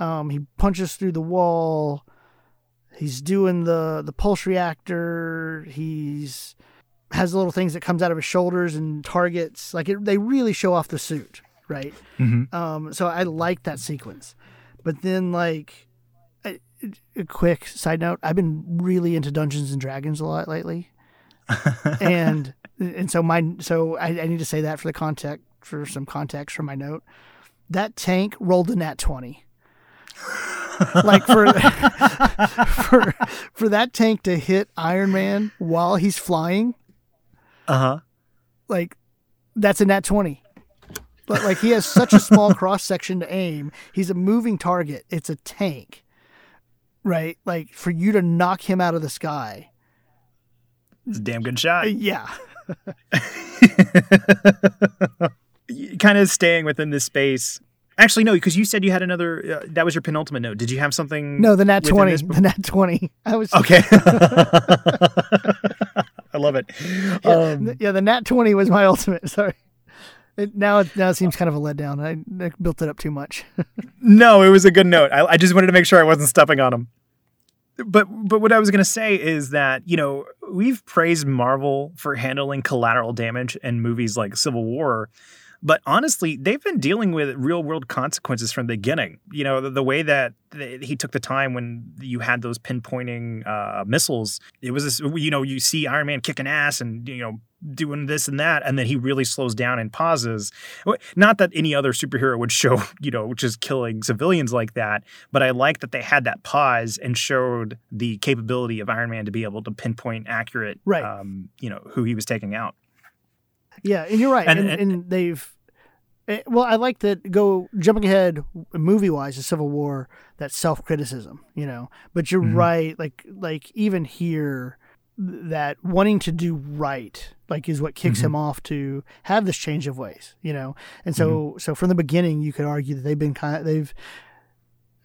Um, he punches through the wall. He's doing the the pulse reactor. He's has little things that comes out of his shoulders and targets. Like it, they really show off the suit, right? Mhm. Um, so I like that sequence. But then, like, a, a quick side note: I've been really into Dungeons and Dragons a lot lately, (laughs) and and so my so I, I need to say that for the context for some context for my note. That tank rolled a nat twenty. Like for (laughs) for for that tank to hit Iron Man while he's flying, Uh huh. like that's a nat 20 but like he has such a small cross section to aim he's a moving target it's a tank right like for you to knock him out of the sky It's a damn good uh, shot. yeah (laughs) kind of staying within this space. Actually, no, because you said you had another. Uh, that was your penultimate note. Did you have something? no the nat twenty. the nat 20 i was Okay. (laughs) I love it. (laughs) yeah, Um, th- yeah the nat 20 was my (laughs) ultimate sorry it, now it now it seems kind of a letdown I, I built it up too much no, it was a good note. I, I just wanted to make sure I wasn't stepping on him. But but what I was going to say is that you know we've praised Marvel for handling collateral damage in movies like Civil War, but honestly, they've been dealing with real world consequences from the beginning. You know the, the way that th- he took the time when you had those pinpointing uh, missiles. It was this, you know you see Iron Man kicking ass and you know doing this and that, and then he really slows down and pauses. Not that any other superhero would show (laughs) you know just killing civilians like that, but I like that they had that pause and showed the capability of Iron Man to be able to pinpoint accurate, Right. Um, you know who he was taking out. Yeah, and you're right. And- And, and- and, they've eh, well, I like that go jumping ahead movie wise to Civil War, that self criticism, you know. But you're Mhm. right, like like even here that wanting to do right like is what kicks Mhm. him off to have this change of ways you know and so so from the beginning you could argue that they've been kind of, they've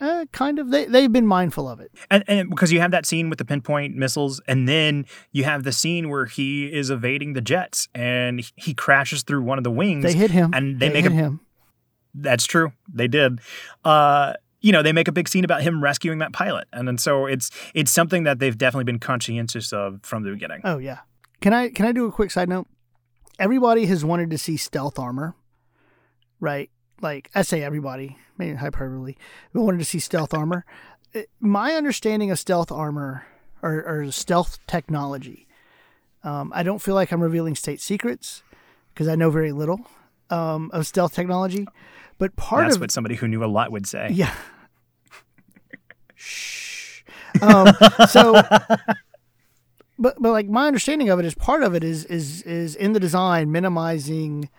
uh, kind of they, they've been mindful of it And, and because you have that scene with the pinpoint missiles, and then you have the scene where he is evading the jets and he crashes through one of the wings. they hit him and they make hit a- him That's true. They did. Uh, you know, they make a big scene about him rescuing that pilot, and then so it's it's something that they've definitely been conscientious of from the beginning. Oh yeah. Can I can I do a quick side note? Everybody has wanted to see stealth armor, right? Like I say, everybody, maybe hyperbole, but wanted to see stealth armor. It- My understanding of stealth armor or, or stealth technology, um, I don't feel like I'm revealing state secrets because I know very little um, of stealth technology. But part That's of what somebody who knew a lot would say. yeah. Shh. Um, so, (laughs) but but like my understanding of it is part of it is is is in the design minimizing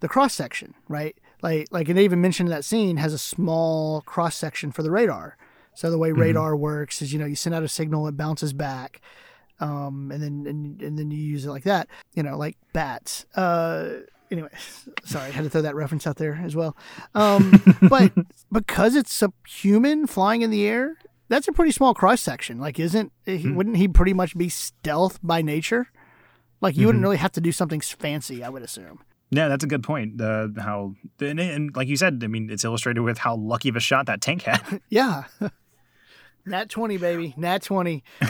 the cross section, right? Like like and they even mentioned that scene has a small cross section for the radar. So the way radar works is you know you send out a signal, it bounces back, um, and then and, and then you use it like that. You know, like bats. Uh, anyway, (laughs) sorry, I had to throw that reference out there as well. Um, but (laughs) because it's a human flying in the air, that's a pretty small cross section. Like, isn't he, wouldn't he pretty much be stealth by nature? Like, you wouldn't really have to do something fancy, I would assume. Yeah, that's a good point. Uh, how and, and like you said, I mean, it's illustrated with how lucky of a shot that tank had. (laughs) Yeah. (laughs) Nat 20, baby. Nat 20. (laughs)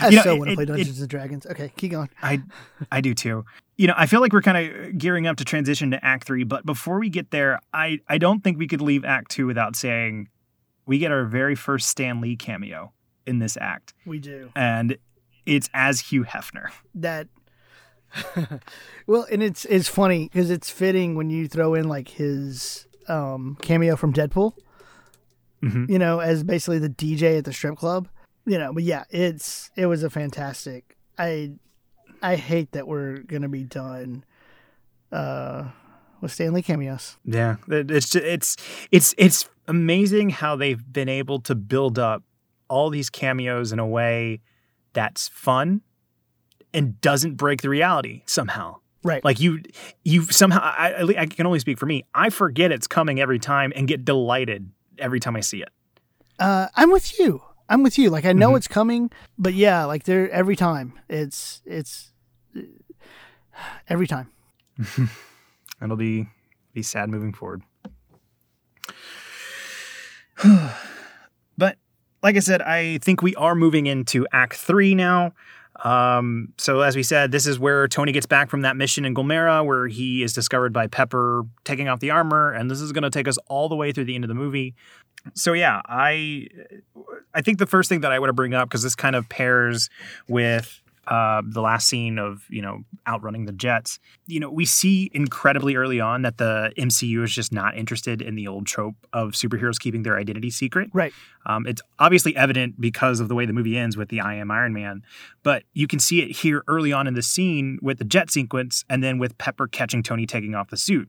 I You know, so want to play it- Dungeons and Dragons. Okay, keep going. I I do too. you know, I feel like we're kind of gearing up to transition to Act Three, but before we get there, I I don't think we could leave Act Two without saying we get our very first Stan Lee cameo in this act, We do. and it's as Hugh Hefner. That Well, and it's it's funny cuz it's fitting when you throw in like his um cameo from Deadpool, Mhm. you know, as basically the DJ at the strip club. You know, but yeah, it's it was a fantastic. I I hate that we're going to be done uh with Stan Lee cameos. Yeah, it's it's it's it's amazing how they've been able to build up all these cameos in a way that's fun and doesn't break the reality somehow. Right. Like you, you somehow. I, I can only speak for me. I forget it's coming every time and get delighted every time I see it. Uh, I'm with you. I'm with you. Like I know Mhm. it's coming, but yeah, like there every time it's it's every time. (laughs) It'll be be sad moving forward. (sighs) but like I said, I think we are moving into Act Three now. Um, so as we said, this is where Tony gets back from that mission in Gulmira, where he is discovered by Pepper taking off the armor, and this is going to take us all the way through the end of the movie. So yeah, I I think the first thing that I want to bring up because this kind of pairs with uh, the last scene of you know outrunning the jets you know, we see incredibly early on that the MCU is just not interested in the old trope of superheroes keeping their identity secret. Right. Um, it's obviously evident because of the way the movie ends with the I am Iron Man, but you can see it here early on in the scene with the jet sequence and then with Pepper catching Tony taking off the suit.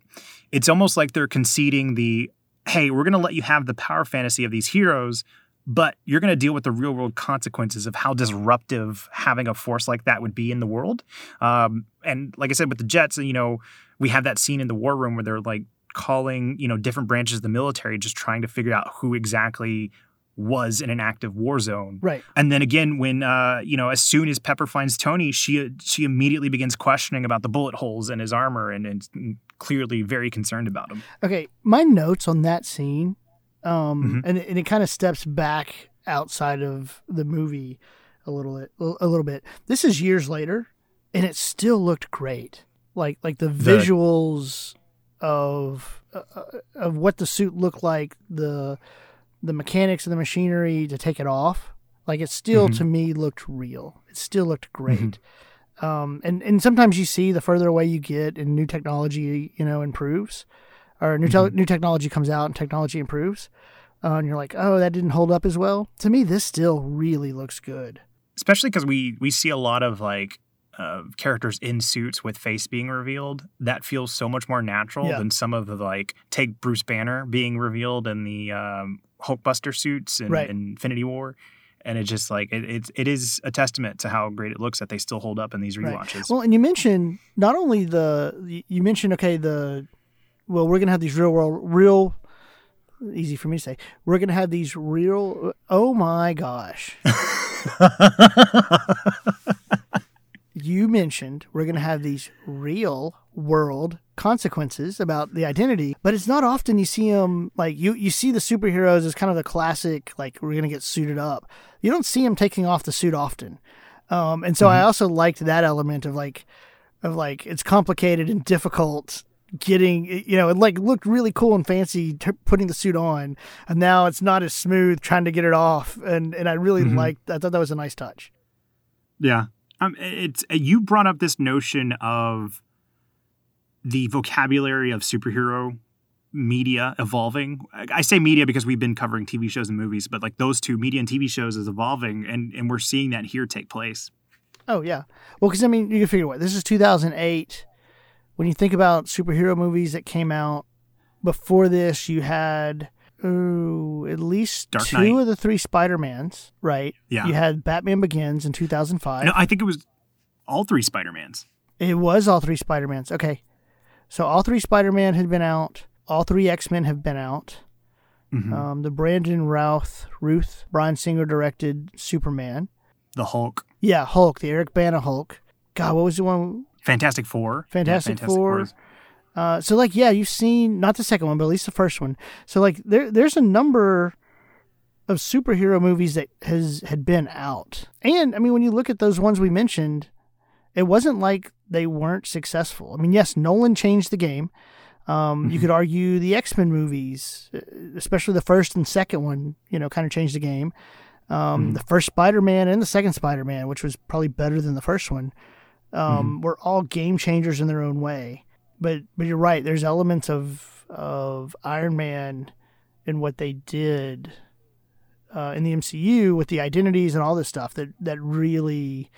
It's almost like they're conceding the, hey, we're going to let you have the power fantasy of these heroes, but you're going to deal with the real world consequences of how disruptive having a force like that would be in the world. Um, and like I said, with the Jets, you know, we have that scene in the war room where they're like calling, you know, different branches of the military, just trying to figure out who exactly was in an active war zone. Right. And then again, when uh, you know, as soon as Pepper finds Tony, she she immediately begins questioning about the bullet holes in his armor and, and clearly very concerned about him. Okay, my notes on that scene, um, Mhm. and and it kind of steps back outside of the movie a little bit. A little bit. This is years later, and it still looked great. Like like the The- visuals of uh, of what the suit looked like, the the mechanics of the machinery to take it off. Like it still Mhm. to me looked real. It still looked great. Um, and and sometimes you see the further away you get, and new technology, you know, improves, or new te- new technology comes out and technology improves, uh, and you're like, oh, that didn't hold up as well. To me, this still really looks good. especially because we we see a lot of like uh, characters in suits with face being revealed that feels so much more natural Yeah. than some of the like take bruce banner being revealed in the um, hulkbuster suits in, Right. in infinity war and it just like it, it, it is a testament to how great it looks that they still hold up in these Right. Well, and you mentioned not only the you mentioned okay the well we're gonna have these real world real easy for me to say we're gonna have these real oh my gosh (laughs) you mentioned we're going to have these real world consequences about the identity, but it's not often you see them like you you see the superheroes as kind of the classic like we're going to get suited up. You don't see them taking off the suit often. Um, and so I also liked that element of like of like it's complicated and difficult getting you know it like looked really cool and fancy t- putting the suit on and now it's not as smooth trying to get it off and and I really Mhm. liked I thought that was a nice touch. Yeah. Um, it's you brought up this notion of the vocabulary of superhero media evolving. I- I say media because we've been covering TV shows and movies, but like those two media and TV shows is evolving, and and we're seeing that here take place. Oh yeah. Well, because I mean, you can figure what this is 2008. When you think about superhero movies that came out before this, you had ooh, at least Dark two Knight. of the three Spider Mans, right? Yeah. You had Batman Begins in 2005. No, I think it was all three Spider Mans. It was all three Spider Mans. Okay, so all three Spider Man had been out. All three X Men have been out. Mhm. Um, the Brandon Routh, Ruth, Bryan Singer directed Superman. the Hulk, Yeah, Hulk, the Eric Bana Hulk. God, what was the one? Fantastic Four, Yeah, Fantastic Four. Uh, so like yeah, you've seen not the second one, but at least the first one. So like there there's a number of superhero movies that has had been out. And I mean when you look at those ones we mentioned, it wasn't like they weren't successful. I mean, yes, Nolan changed the game. Um, Mm-hmm. You could argue the X Men movies, uh, especially the first and second one, you know, kind of changed the game. Um, Mhm. The first Spider Man and the second Spider Man, which was probably better than the first one, um, Mm-hmm. were all game changers in their own way. But but you're right. There's elements of of Iron Man and what they did uh, in the MCU with the identities and all this stuff that that really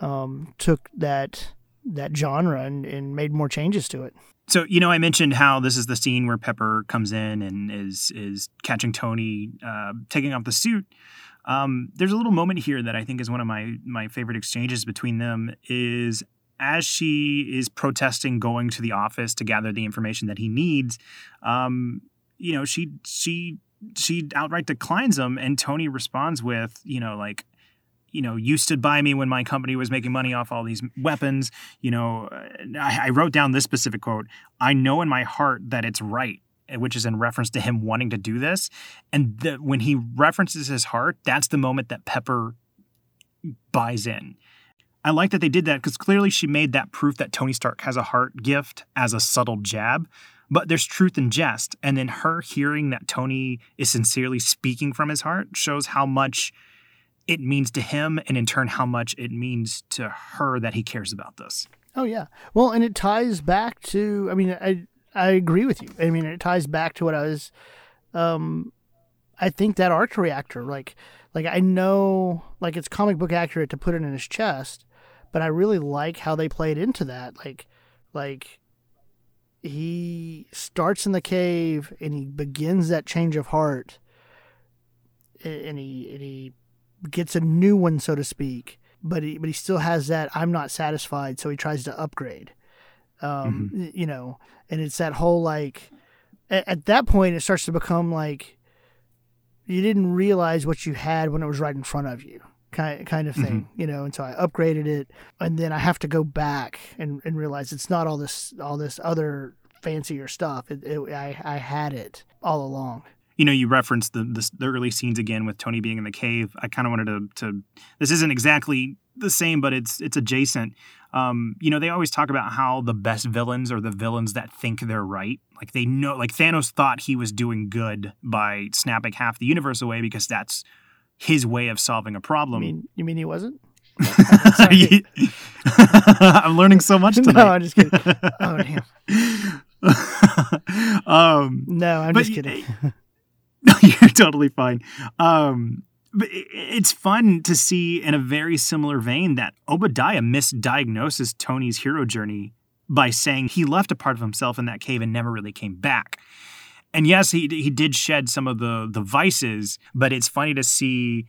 um, took that that genre and, and made more changes to it. So you know, I mentioned how this is the scene where Pepper comes in and is is catching Tony uh, taking off the suit. Um, there's a little moment here that I think is one of my my favorite exchanges between them. Is as she is protesting going to the office to gather the information that he needs. Um, you know, she she she outright declines him, and Tony responds with, you know, like you know, you stood by me when my company was making money off all these weapons. You know, I, I wrote down this specific quote. I know in my heart that it's right, Eh, which is in reference to him wanting to do this. And the, when he references his heart, that's the moment that Pepper buys in. I like that they did that because clearly she made that proof that Tony Stark has a heart gift as a subtle jab. But there's truth in jest. And then her hearing that Tony is sincerely speaking from his heart shows how much it means to him and in turn how much it means to her that he cares about this. Oh yeah. Well, and it ties back to. I mean, I I agree with you. I mean, it ties back to what I was. Um, I think that arc reactor, like, like I know, like it's comic book accurate to put it in his chest, but I really like how they played into that. Like, like he starts in the cave and he begins that change of heart, and he and he gets a new one, so to speak. But he but he still has that I'm not satisfied, so he tries to upgrade. Um, y- you know, and it's that whole like at, at that point it starts to become like you didn't realize what you had when it was right in front of you kind kind of thing you know and so i upgraded it and then i have to go back and, and realize it's not all this all this other fancier stuff it, it, I, I had it all along You know, you referenced the, the the early scenes again with Tony being in the cave. I kind of wanted to to this isn't exactly the same, but it's it's adjacent. Um, you know, they always talk about how the best villains are the villains that think they're right. Like they know, like Thanos thought he was doing good by snapping half the universe away because that's his way of solving a you problem. mean you mean he wasn't (laughs) (laughs) I'm learning so much (laughs) tonight. no i'm just kidding oh damn um, no i'm But just kidding no, you're totally fine. Um, it's fun to see in a very similar vein that Obadiah misdiagnoses Tony's hero journey by saying he left a part of himself in that cave and never really came back. And yes, he he did shed some of the the vices, but it's funny to see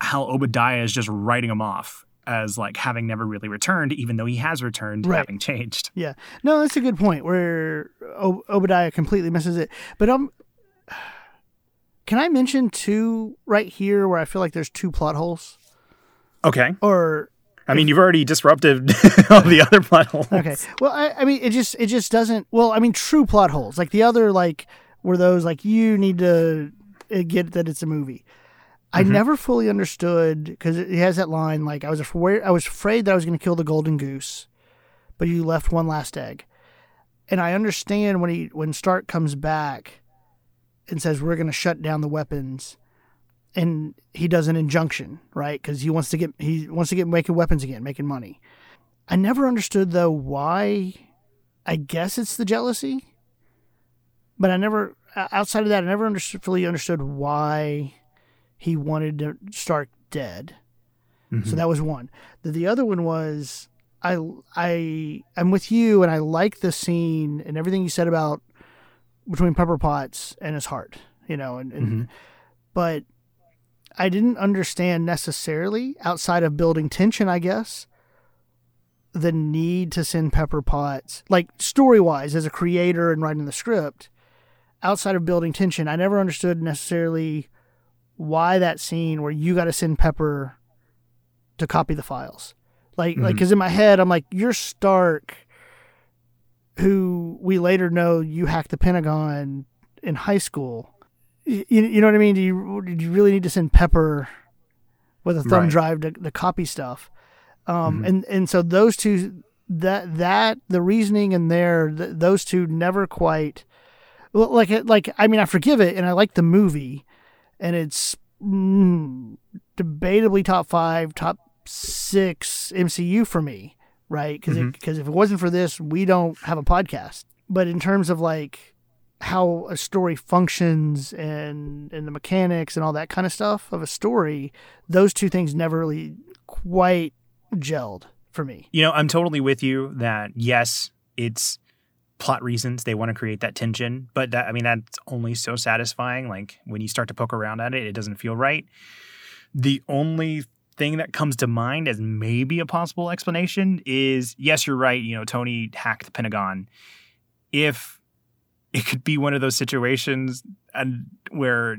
how Obadiah is just writing him off as like having never really returned, even though he has returned, Right. having changed. Yeah, no, that's a good point. Where Ob- Obadiah completely misses it. But um, can I mention two right here where I feel like there's two plot holes? Okay, Or I mean you've already disrupted (laughs) all the other plot holes. okay, well, I, I mean, it just it just doesn't. Well, I mean, true plot holes like the other like were those like you need to uh, get that it's a movie. I Mhm. never fully understood because it has that line like I was afraid I was afraid that I was going to kill the golden goose, but you left one last egg, and I understand when he when Stark comes back and says we're going to shut down the weapons, and he does an injunction right because he wants to get he wants to get making weapons again, making money. I never understood though why. I guess it's the jealousy, but I never outside of that I never understood, fully understood why he wanted to Stark dead. Mm-hmm. So that was one. The, the other one was I I I'm with you and I like the scene and everything you said about between Pepper Potts and his heart, you know, and, and Mhm. but I didn't understand necessarily outside of building tension, I guess, the need to send Pepper Potts like story wise as a creator and writing the script. Outside of building tension, I never understood necessarily why that scene where you got to send Pepper to copy the files. Like, like, Mhm. because in my head, I'm like, you're Stark, who we later know you hacked the Pentagon in high school. You, you know what I mean? Do you, did you really need to send Pepper with a thumb Right. drive to, to copy stuff? Um, Mhm. and, and so those two that that the reasoning in there, th- those two never quite. Like like I mean, I forgive it, and I like the movie, and it's mm, debatably top five, top six MCU for me, right? Because because mm-hmm. if it wasn't for this, we don't have a podcast. But in terms of like how a story functions and and the mechanics and all that kind of stuff of a story, those two things never really quite gelled for me. You know, I'm totally with you that yes, it's plot reasons they want to create that tension, but that I mean that's only so satisfying. Like when you start to poke around at it, it doesn't feel right. The only thing that comes to mind as maybe a possible explanation is yes, you're right. You know, Tony hacked the Pentagon. If it could be one of those situations and where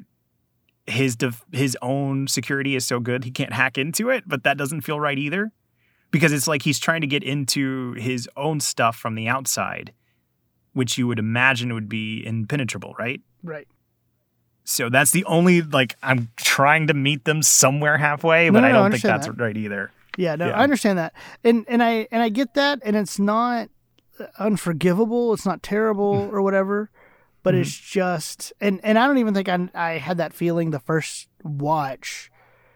his def- his own security is so good he can't hack into it, but that doesn't feel right either because it's like he's trying to get into his own stuff from the outside, which you would imagine would be impenetrable, right? Right. So that's the only like I'm trying to meet them somewhere halfway, but no, I don't I think that's that. right either. Yeah, no, Yeah. I understand that, and and I and I get that, and it's not unforgivable. It's not terrible Mm-hmm. or whatever, but it's just, and and I don't even think I I had that feeling the first watch,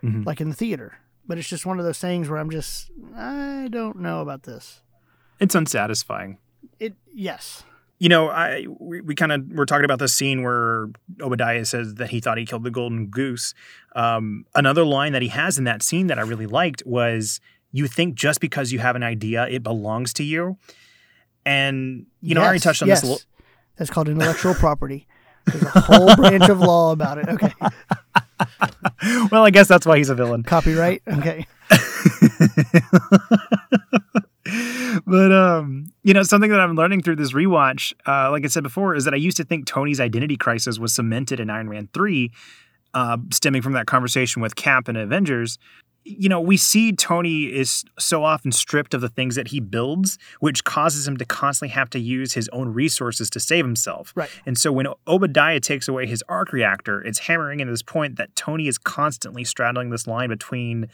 Mhm. like in the theater. But it's just one of those things where I'm just I don't know about this. It's unsatisfying. It yes, You know, I we, we kind of were talking about the scene where Obadiah says that he thought he killed the golden goose. Um, another line that he has in that scene that I really liked was, "You think just because you have an idea, it belongs to you." And you know, I already touched on yes. this a little. That's called intellectual property. There's a whole branch of law about it. Okay, (laughs) well, I guess that's why he's a villain. copyright. Okay, (laughs) but um, you know, something that I'm learning through this rewatch, uh, like I said before, is that I used to think Tony's identity crisis was cemented in Iron Man three, uh, stemming from that conversation with Cap and Avengers. You know, we see Tony is so often stripped of the things that he builds, which causes him to constantly have to use his own resources to save himself. right. And so when Obadiah takes away his arc reactor, it's hammering in this point that Tony is constantly straddling this line between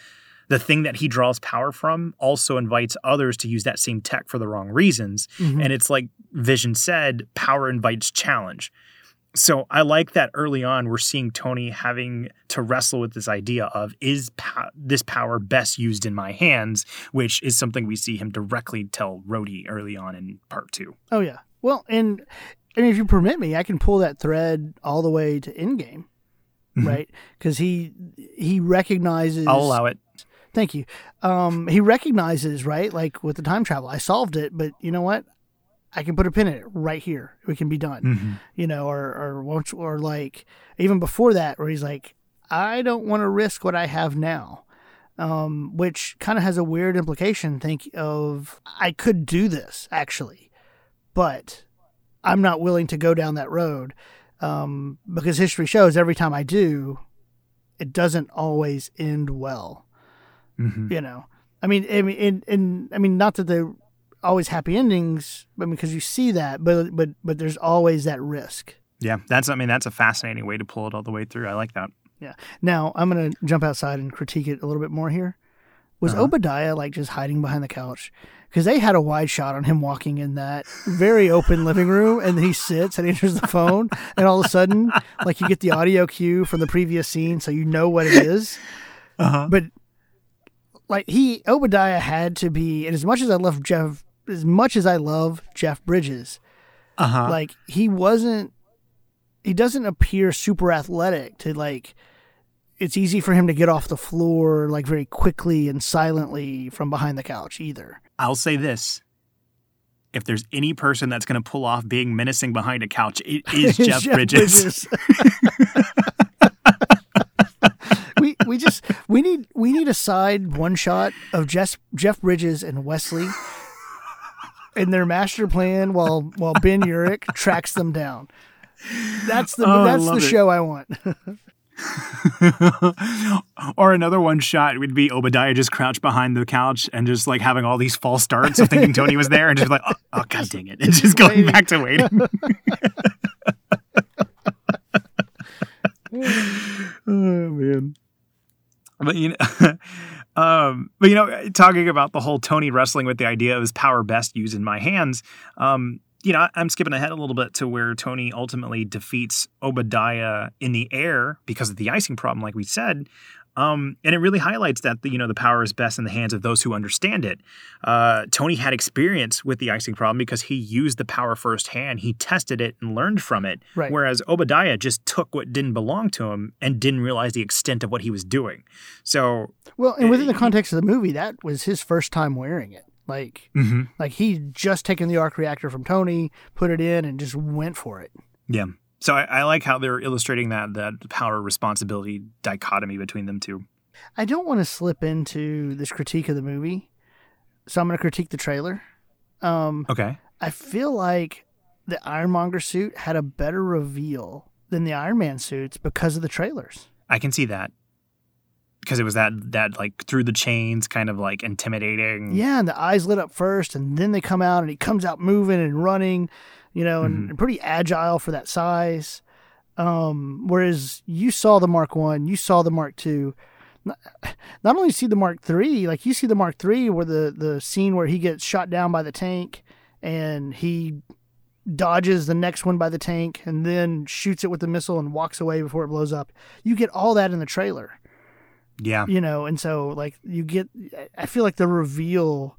the thing that he draws power from also invites others to use that same tech for the wrong reasons. Mhm. And it's like Vision said, power invites challenge. So I like that early on we're seeing Tony having to wrestle with this idea of is po- this power best used in my hands, which is something we see him directly tell Rhodey early on in part two. Oh yeah. Well, and I mean, if you permit me, I can pull that thread all the way to Endgame, Mhm. right? Because he he recognizes. I'll allow it. Thank you. Um, he recognizes, right? Like with the time travel, I solved it, but you know what? I can put a pin in it right here. We can be done. Mhm. You know, or or once or like even before that, where he's like, I don't want to risk what I have now. Um, which kind of has a weird implication. Think of I could do this actually, but I'm not willing to go down that road um, because history shows every time I do, it doesn't always end well. Mhm. You know, I mean, I mean, and, and I mean, not that they're always happy endings, but because you see that, but but but there's always that risk. Yeah, that's I mean that's a fascinating way to pull it all the way through. I like that. Yeah. Now I'm gonna jump outside and critique it a little bit more here. Was Uh-huh. Obadiah like just hiding behind the couch? Because they had a wide shot on him walking in that very open living room, and then he sits and answers the phone, and all of a sudden, like you get the audio cue from the previous scene, so you know what it is. (laughs) Uh-huh. But like he Obadiah had to be, and as much as I love Jeff, as much as I love Jeff Bridges, Uh-huh. like he wasn't he doesn't appear super athletic to like it's easy for him to get off the floor like very quickly and silently from behind the couch either. I'll say this. If there's any person that's going to pull off being menacing behind a couch, it is (laughs) Jeff, Bridges. we (laughs) (laughs) we just we need we need a side one shot of Jeff Jeff Bridges and Wesley in their master plan while while Ben Urich tracks them down. That's the Oh, that's the it. show I want. (laughs) or another one shot would be Obadiah just crouched behind the couch and just like having all these false starts of thinking Tony was there and just like, oh, oh god dang it. (laughs) And just going waiting. back to waiting. (laughs) oh man. But you know, (laughs) um, but you know, talking about the whole Tony wrestling with the idea of his power best used in my hands. Um, you know, I'm skipping ahead a little bit to where Tony ultimately defeats Obadiah in the air because of the icing problem, like we said. Um, and it really highlights that the, you know the power is best in the hands of those who understand it. Uh, Tony had experience with the icing problem because he used the power firsthand. He tested it and learned from it. Right. Whereas Obadiah just took what didn't belong to him and didn't realize the extent of what he was doing. So, Well, and within the context of the movie, that was his first time wearing it. Like, like he just taken the arc reactor from Tony, put it in, and just went for it. yeah. So I, I like how they're illustrating that that power responsibility dichotomy between them two. I don't want to slip into this critique of the movie, so I'm going to critique the trailer. Um, Okay. I feel like the Ironmonger suit had a better reveal than the Iron Man suits because of the trailers. I can see that because it was that that like through the chains kind of like intimidating. Yeah, and the eyes lit up first, and then they come out, and he comes out moving and running, you know, and, and pretty agile for that size. Um, whereas you saw the Mark One, you saw the Mark Two. Not not only see the Mark Three, like you see the Mark Three, where the the scene where he gets shot down by the tank, and he dodges the next one by the tank, and then shoots it with the missile and walks away before it blows up. You get all that in the trailer Yeah. you know, and so like you get, I feel like the reveal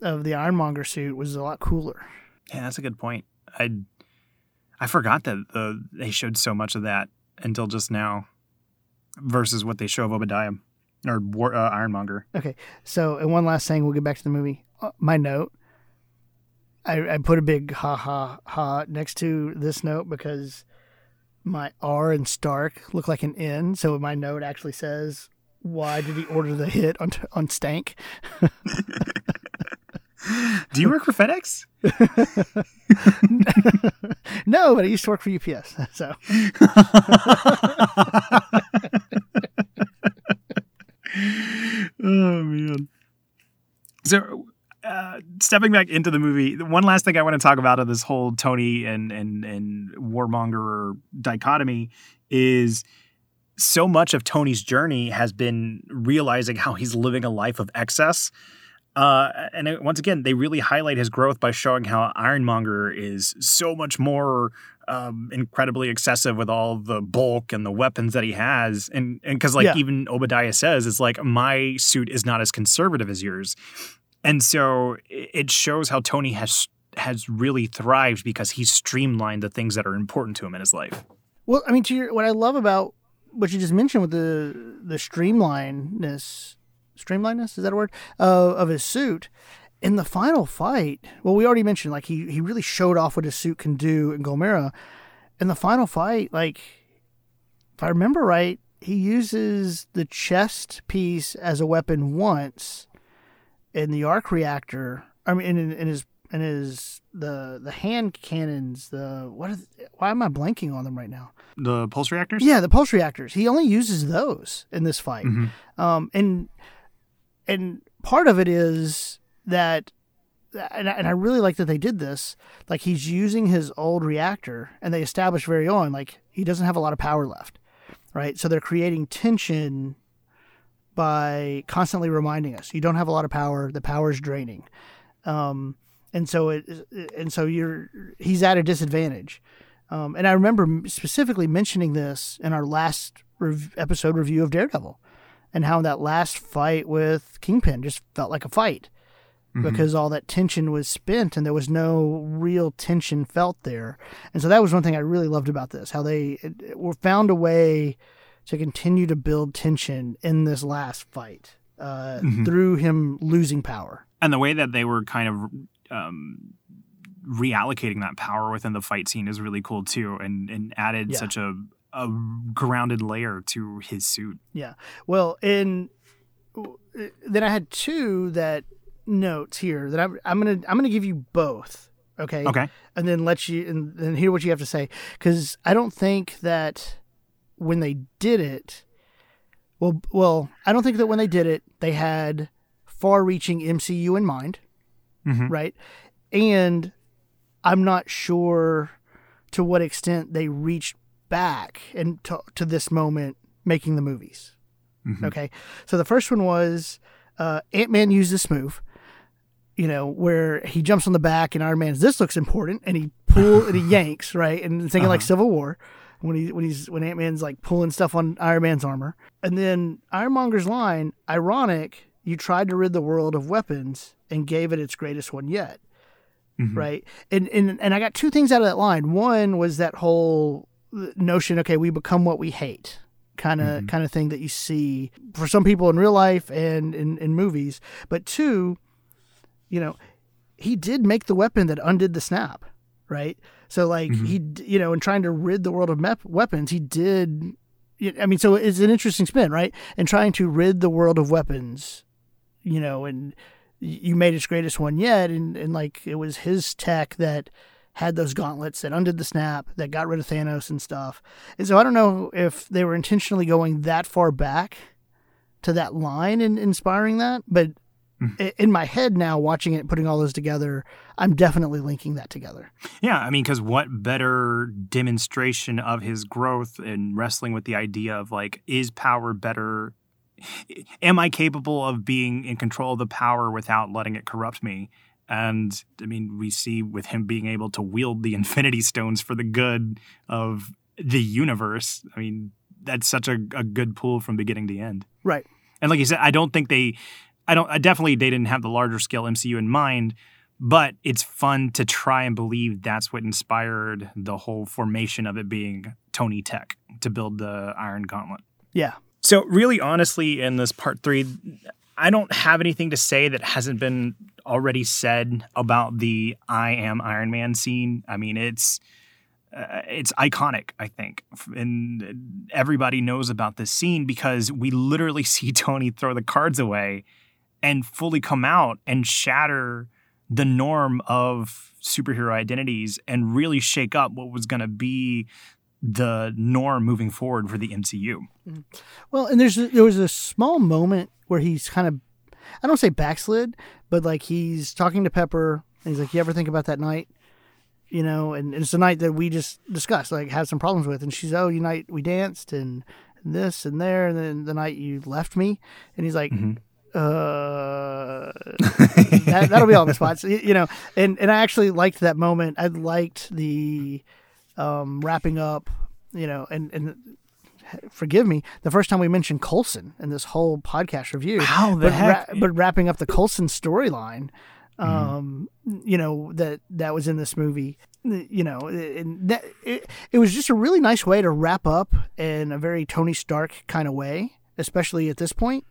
of the Ironmonger suit was a lot cooler. Yeah, that's a good point. I I forgot that uh, they showed so much of that until just now, versus what they show of Obadiah or War, uh, Ironmonger. Okay, so and one last thing, we'll get back to the movie. Uh, my note, I, I put a big ha ha ha next to this note because my R and Stark look like an N, so my note actually says, "Why did he order the hit on on Stank?" (laughs) (laughs) Do you work for FedEx? (laughs) no, but I used to work for UPS, (laughs) so oh man. So uh, stepping back into the movie, one last thing I want to talk about of this whole Tony and and and warmonger dichotomy is so much of Tony's journey has been realizing how he's living a life of excess. Uh, and it, once again, they really highlight his growth by showing how Ironmonger is so much more um, incredibly excessive with all the bulk and the weapons that he has, and and because like Yeah. even Obadiah says, it's like my suit is not as conservative as yours, and so it shows how Tony has has really thrived because he's streamlined the things that are important to him in his life. Well, I mean, to your, what I love about what you just mentioned with the the streamlinedness, streamlinedness is that a word uh, of his suit in the final fight. Well, we already mentioned like he he really showed off what his suit can do in Gulmira. In the final fight, like if I remember right, he uses the chest piece as a weapon once in the arc reactor. I mean, in, in his in his the the hand cannons. The what? Why am I blanking on them right now? The pulse reactors. Yeah, the pulse reactors. He only uses those in this fight. Mhm. Um, and and part of it is that, and I, and I really like that they did this. Like he's using his old reactor, and they established very on like he doesn't have a lot of power left, right? So they're creating tension by constantly reminding us you don't have a lot of power. The power is draining. Um, and so it and so you're he's at a disadvantage. Um, and I remember specifically mentioning this in our last rev- episode review of Daredevil, and how that last fight with Kingpin just felt like a fight because all that tension was spent and there was no real tension felt there. And so that was one thing I really loved about this how they it, it were found a way to continue to build tension in this last fight uh, through him losing power. and the way that they were kind of um, reallocating that power within the fight scene is really cool too, and and added Yeah. such a a grounded layer to his suit. Yeah. Well, and then I had two that notes here that I'm, I'm gonna I'm gonna give you both. Okay. Okay. And then let you and then hear what you have to say because I don't think that when they did it, well, well, I don't think that when they did it they had far-reaching MCU in mind, Mhm. right? And I'm not sure to what extent they reached back and to, to this moment making the movies. Mhm. Okay, so the first one was uh, Ant Man used this move, you know, where he jumps on the back and Iron Man's this looks important, and he pull and he (laughs) yanks right, and thinking like Uh-huh. Civil War when he when he's when Ant Man's like pulling stuff on Iron Man's armor, and then Ironmonger's line, ironic, you tried to rid the world of weapons and gave it its greatest one yet Mhm. right? And and and I got two things out of that line. One was that whole notion, okay, we become what we hate, kind of Mhm. kind of thing that you see for some people in real life and in in movies. But two, you know, he did make the weapon that undid the snap, right? So like Mhm. he, you know, in trying to rid the world of mep- weapons, he did. I mean, so it's an interesting spin, right? And trying to rid the world of weapons, you know, and you made its greatest one yet, and, and like it was his tech that had those gauntlets that undid the snap, that got rid of Thanos and stuff. And so I don't know if they were intentionally going that far back to that line and inspiring that, but Mhm. in my head now, watching it, putting all those together, I'm definitely linking that together. Yeah, I mean, because what better demonstration of his growth and wrestling with the idea of like, is power better? Am I capable of being in control of the power without letting it corrupt me? And I mean, we see with him being able to wield the Infinity Stones for the good of the universe. I mean, that's such a, a good pull from beginning to end. Right. And like you said, I don't think they, I don't, I definitely they didn't have the larger scale MCU in mind, but it's fun to try and believe that's what inspired the whole formation of it being Tony Tech to build the Iron Gauntlet. Yeah. So really, honestly, in this part three, I don't have anything to say that hasn't been already said about the "I am Iron Man" scene. I mean, it's uh, it's iconic. I think, and everybody knows about this scene because we literally (laughs) see Tony throw the cards away and fully come out and shatter the norm of superhero identities and really shake up what was going to be the norm moving forward for the MCU. Well, and there's there was a small moment where he's kind of I don't say backslid, but like he's talking to Pepper and he's like, "You ever think about that night?" You know, and it's the night that we just discussed, like had some problems with, and she's, "Oh, you night we danced and this and there, and then the night you left me," and he's like, Mhm. uh that, that'll be all the spots you know and and i actually liked that moment i liked the um wrapping up you know and and forgive me the first time we mentioned Coulson in this whole podcast review How the but, heck? ra- but wrapping up the Coulson storyline um you know that that was in this movie you know and that it, it was just a really nice way to wrap up in a very tony stark kind of way especially at this point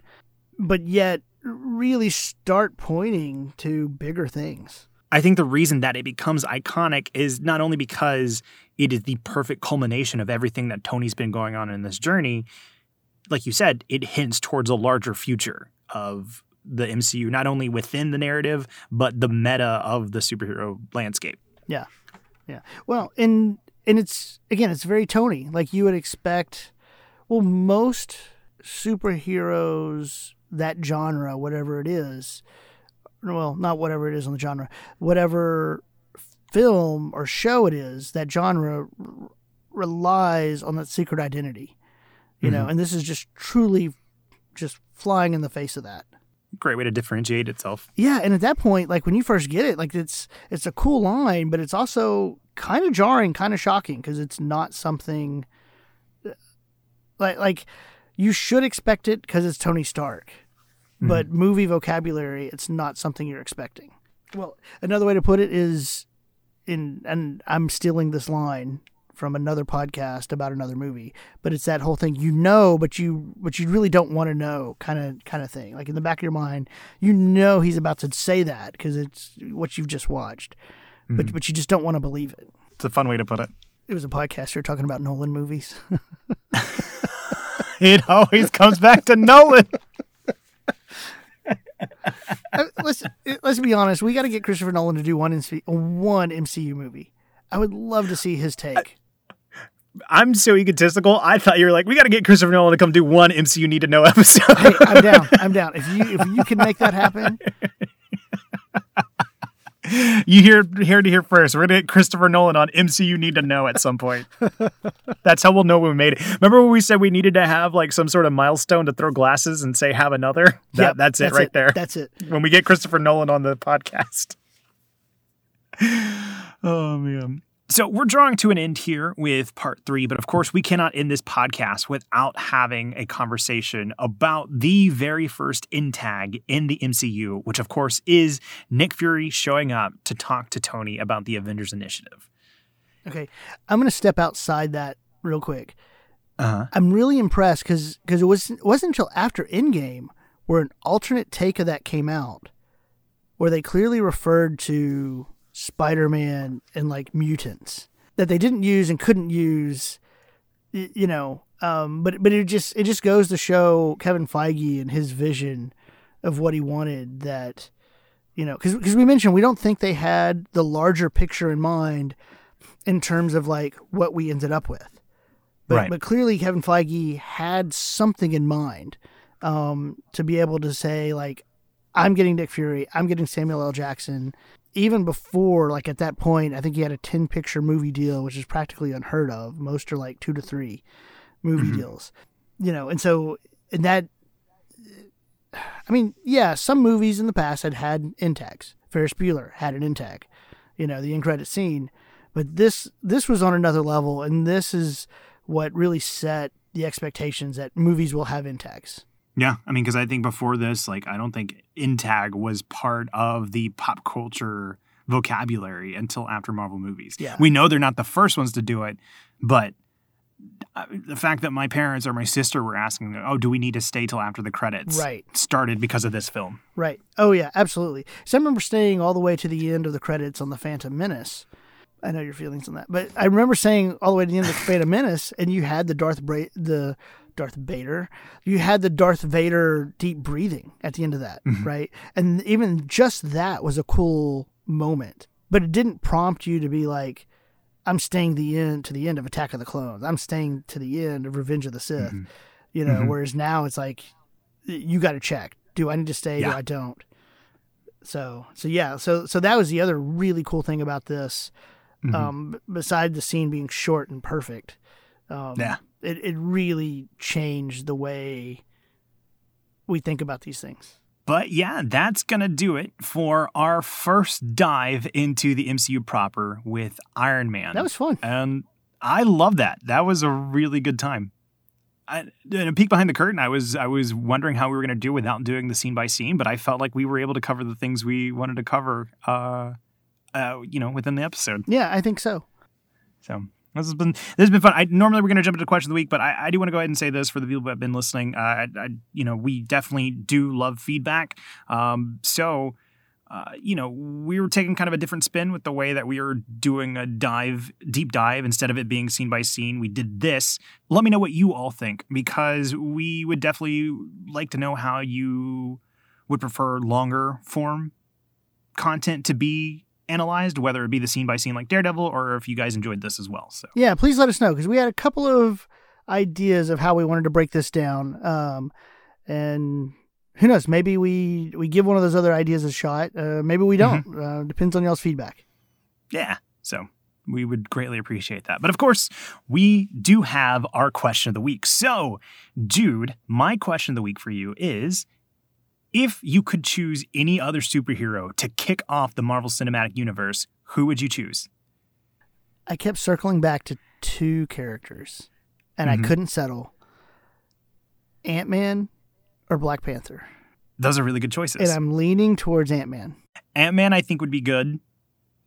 but yet really start pointing to bigger things. I think the reason that it becomes iconic is not only because it is the perfect culmination of everything that Tony's been going on in this journey, like you said, it hints towards a larger future of the MCU, not only within the narrative, but the meta of the superhero landscape. Yeah. Yeah. Well, and and it's again, it's very Tony. Like you would expect well, most superheroes that genre, whatever it is, well, not whatever it is on the genre, whatever film or show it is, that genre r- relies on that secret identity. You know, mm-hmm. and this is just truly just flying in the face of that. Great way to differentiate itself. Yeah, and at that point, like when you first get it, like it's it's a cool line, but it's also kind of jarring, kind of shocking because it's not something uh, like like you should expect it because it's Tony Stark, Mm-hmm. but movie vocabulary, it's not something you're expecting. Well, another way to put it is in, and I'm stealing this line from another podcast about another movie, but it's that whole thing you know, but you but you really don't want to know kind of kind of thing. Like in the back of your mind, you know he's about to say that because it's what you've just watched, but mm-hmm. but you just don't want to believe it. It's a fun way to put it. It was a podcast you're talking about Nolan movies. (laughs) (laughs) It always comes back to Nolan. (laughs) (laughs) Uh, let's let's be honest. We got to get Christopher Nolan to do one MC, one MCU movie. I would love to see his take. (laughs) I'm so egotistical. I thought you were like, we got to get Christopher Nolan to come do one MCU need to know episode. hey, I'm down. (laughs) I'm down. If you if you can make that happen, you hear here to hear first. We're gonna get Christopher Nolan on MCU Need to Know at some point. (laughs) that's how we'll know we made it. Remember when we said we needed to have like some sort of milestone to throw glasses and say have another? That, Yep, that's it right there. That's it. when we get Christopher Nolan on the podcast. (laughs) oh man. So we're drawing to an end here with part three, but of course we cannot end this podcast without having a conversation about the very first in tag in the MCU, which of course is Nick Fury showing up to talk to Tony about the Avengers Initiative. Okay, I'm gonna step outside that real quick. Uh-huh. I'm really impressed because it was it wasn't until after Endgame where an alternate take of that came out, where they clearly referred to Spider-Man and like mutants that they didn't use and couldn't use, you know. Um, but but it just it just goes to show Kevin Feige and his vision of what he wanted. That you know, because we mentioned we don't think they had the larger picture in mind in terms of like what we ended up with. But, Right. but clearly Kevin Feige had something in mind um, to be able to say like, I'm getting Nick Fury, I'm getting Samuel L. Jackson. Even before, like at that point, I think he had a 10 picture movie deal, which is practically unheard of. Most are like two to three movie mm-hmm. deals, you know. And so, and that, I mean, yeah, some movies in the past had had in tags. Ferris Bueller had an in tag, you know, the in credit scene. But this this was on another level, and this is what really set the expectations that movies will have in tags. Yeah, I mean, because I think before this, like, I don't think intag was part of the pop culture vocabulary until after Marvel movies. Yeah. we know they're not the first ones to do it, but uh, the fact that my parents or my sister were asking, "Oh, do we need to stay till after the credits?" Right. started because of this film. Right. Oh yeah, absolutely. So I remember staying all the way to the end of the credits on the Phantom Menace. I know your feelings on that, but I remember saying all the way to the end of the Phantom Menace, and you had the Darth Bra- the Darth Vader, you had the Darth Vader deep breathing at the end of that, right? And even just that was a cool moment, but it didn't prompt you to be like, "I'm staying the end to the end of Attack of the Clones. I'm staying to the end of Revenge of the Sith." You know, whereas now it's like, you got to check. Do I need to stay? Yeah. Do I don't? So so yeah so so that was the other really cool thing about this. Mm-hmm. Um, beside the scene being short and perfect, um, Yeah. It it really changed the way we think about these things. But yeah, that's going to do it for our first dive into the MCU proper with Iron Man. That was fun. and I love that. That was a really good time. I, in a peek behind the curtain, I was I was wondering how we were going to do without doing the scene by scene, but I felt like we were able to cover the things we wanted to cover, uh, uh, you know, within the episode. Yeah, I think so. So this has been this has been fun. I normally we're going to jump into question of the week, but I, I do want to go ahead and say this for the people that have been listening. Uh, I, I, you know, we definitely do love feedback. Um, so. Uh, you know, we were taking kind of a different spin with the way that we were doing a dive, deep dive, instead of it being scene by scene. We did this. Let me know what you all think because we would definitely like to know how you would prefer longer form content to be analyzed, whether it be the scene by scene like Daredevil or if you guys enjoyed this as well. So, Yeah, please let us know because we had a couple of ideas of how we wanted to break this down. Um, and who knows? Maybe we we give one of those other ideas a shot. Uh, maybe we don't. Uh, depends on y'all's feedback. yeah. So, we would greatly appreciate that. But of course, we do have our question of the week. So, dude, my question of the week for you is if you could choose any other superhero to kick off the Marvel Cinematic Universe, who would you choose? I kept circling back to two characters, and I Mhm. couldn't settle. Ant Man or Black Panther, Those are really good choices. and I'm leaning towards Ant Man. Ant Man, I think, would be good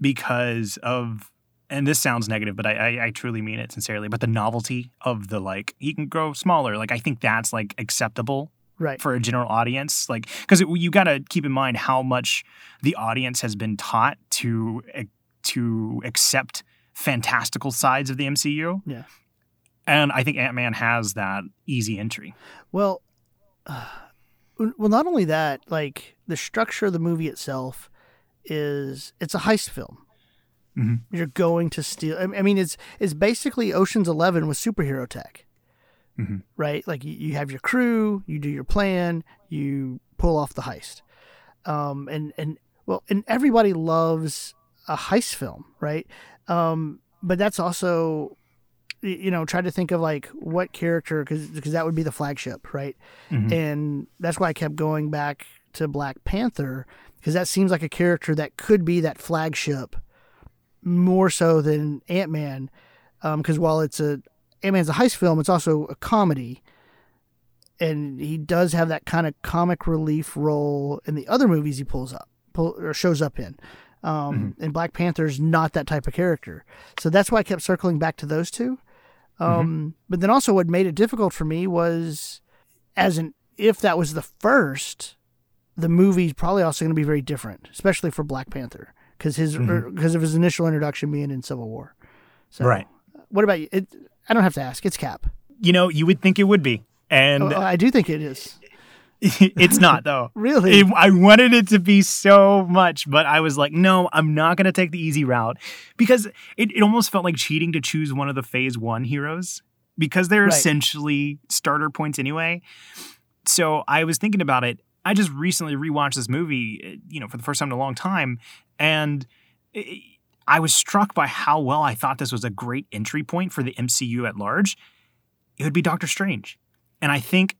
because of, and this sounds negative, but I, I, I truly mean it sincerely. But the novelty of the like, he can grow smaller. Like, I think that's like acceptable Right. for a general audience. Like, because you got to keep in mind how much the audience has been taught to to accept fantastical sides of the MCU. Yeah. And I think Ant Man has that easy entry. Well, uh, well, not only that, like the structure of the movie itself is it's a heist film. Mhm. You're going to steal. I I mean, it's it's basically Ocean's Eleven with superhero tech, Mhm. right? Like you, you have your crew, you do your plan, you pull off the heist, um, and and well, and everybody loves a heist film, right? Um, but that's also you know try to think of like what character because because that would be the flagship right Mhm. and that's why i kept going back to black panther because that seems like a character that could be that flagship more so than ant-man um, because while it's a ant-man's a heist film it's also a comedy. And he does have that kind of comic relief role in the other movies he pulls up pull, or shows up in. Um, and black panther's not that type of character. So that's why i kept circling back to those two. Um, But then also, what made it difficult for me was, as an if that was the first, the movie's probably also going to be very different, especially for Black Panther, because his because of his initial introduction being in Civil War. So, Right. What about you? It, I don't have to ask. It's Cap. You know, you would think it would be. And Oh, I do think it is. (laughs) it's not though. (laughs) Really? It- I wanted it to be so much, but I was like, no, I'm not going to take the easy route because it, it almost felt like cheating to choose one of the phase one heroes because they're Right. essentially starter points anyway. So I was thinking about it. I just recently rewatched this movie, uh, you know, for the first time in a long time. And it, I was struck by how well I thought this was a great entry point for the MCU at large. It would be Doctor Strange. And I think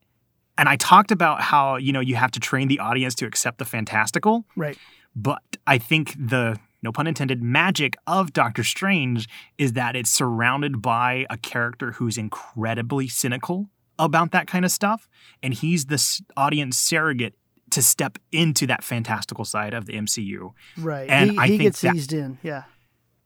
and I talked about how, you know, you have to train the audience to accept the fantastical, Right. but I think the no pun intended magic of Doctor Strange is that it's surrounded by a character who's incredibly cynical about that kind of stuff and he's the audience surrogate to step into that fantastical side of the MCU. Right. And he I he think gets that- eased in. Yeah.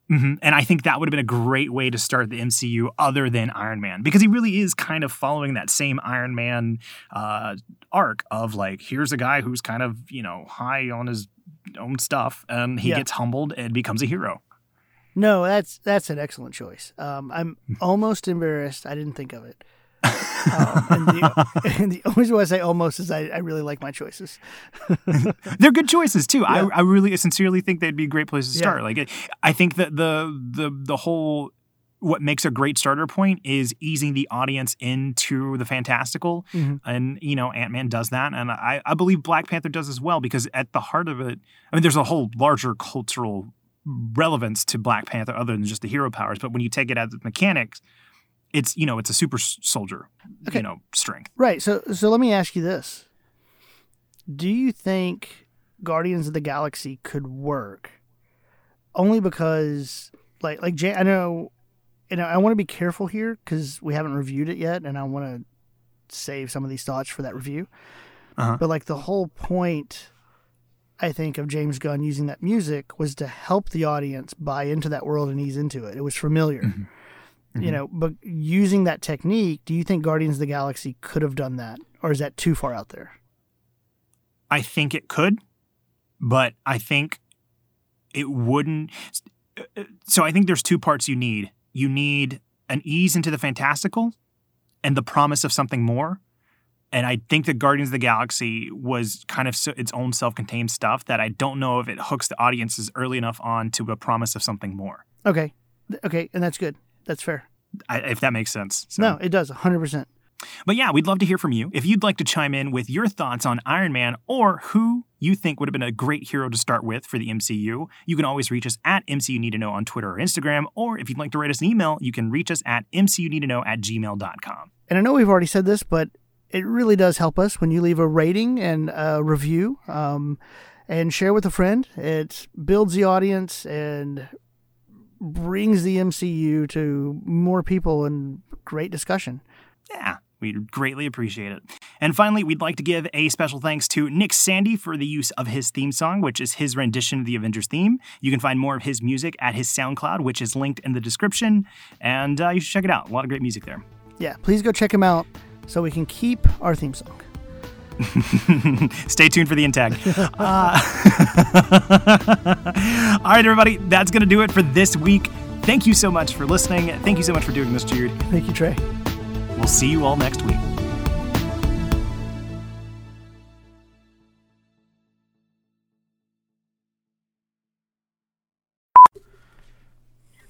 Hmm And I think that would have been a great way to start the MCU other than Iron Man because he really is kind of following that same Iron Man uh, arc of like, here's a guy who's kind of, you know, high on his own stuff and he Yeah. gets humbled and becomes a hero. No, that's that's an excellent choice. Um, I'm (laughs) almost embarrassed. I didn't think of it. Um, and, the, (laughs) and the only reason why I say almost is I, I really like my choices. (laughs) They're good choices too. Yeah. I, I really sincerely think they'd be a great place to Yeah. start. Like, I think that the the the whole what makes a great starter point is easing the audience into the fantastical, Mhm. and you know Ant Man does that, and I I believe Black Panther does as well because at the heart of it, I mean, there's a whole larger cultural relevance to Black Panther other than just the hero powers, but when you take it as mechanics. It's you know it's a super soldier, Okay. you know strength. Right. So so let me ask you this: Do you think Guardians of the Galaxy could work? Only because, like, like Jay, I know, and I want to be careful here because we haven't reviewed it yet, and I want to save some of these thoughts for that review. Uh-huh. But like the whole point, I think, of James Gunn using that music was to help the audience buy into that world and ease into it. It was familiar. You Mhm. know, but using that technique, do you think Guardians of the Galaxy could have done that, or is that too far out there? I think it could, but I think it wouldn't. So I think there's two parts you need. You need an ease into the fantastical and the promise of something more. And I think that Guardians of the Galaxy was kind of so, its own self-contained stuff that I don't know if it hooks the audiences early enough on to a promise of something more. Okay, okay, and that's good. That's fair. I, if that makes sense. So- No, it does, hundred percent. But yeah, we'd love to hear from you. If you'd like to chime in with your thoughts on Iron Man or who you think would have been a great hero to start with for the MCU, you can always reach us at MCU Need to Know on Twitter or Instagram. Or if you'd like to write us an email, you can reach us at MCUneedtoknow at gmail.com. And I know we've already said this, but it really does help us when you leave a rating and a review, um, and share with a friend. It builds the audience and brings the MCU to more people and great discussion. Yeah, we'd greatly appreciate it. And finally, we'd like to give a special thanks to Nick Sandy for the use of his theme song, which is his rendition of the Avengers theme. You can find more of his music at his SoundCloud, which is linked in the description. And uh, you should check it out. A lot of great music there. Yeah, please go check him out so we can keep our theme song. (laughs) Stay tuned for the end tag. Uh, (laughs) all right, everybody, that's going to do it for this week. Thank you so much for listening. Thank you so much for doing this, Jude. Thank you, Trey. We'll see you all next week.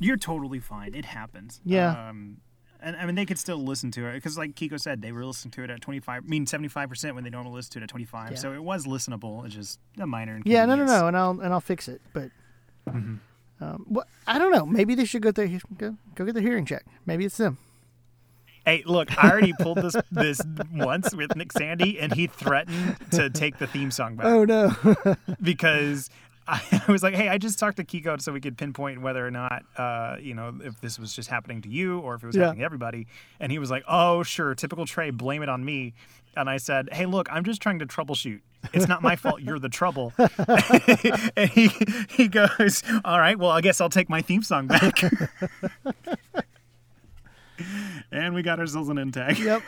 You're totally fine. It happens. Yeah. Um, and I mean they could still listen to it because, like Kiko said, they were listening to it at twenty five. I mean seventy five percent when they normally listen to it at twenty five. Yeah. So it was listenable. It's just a minor. Yeah, no, no, no, and I'll and I'll fix it. But Mm-hmm. um, well, I don't know. Maybe they should go their go, go get their hearing check. Maybe it's them. Hey, look, I already pulled this this once with Nick Sandy, and he threatened to take the theme song back Oh no. (laughs) because (laughs) I, was like, "Hey, I just talked to Kiko so we could pinpoint whether or not, uh, you know, if this was just happening to you or if it was Yeah. happening to everybody." And he was like, "Oh, sure, typical Trey, blame it on me." And I said, "Hey, look, I'm just trying to troubleshoot. It's not my fault. You're the trouble." (laughs) and he he goes, "All right, well, I guess I'll take my theme song back." (laughs) and we got ourselves an in tag. yep.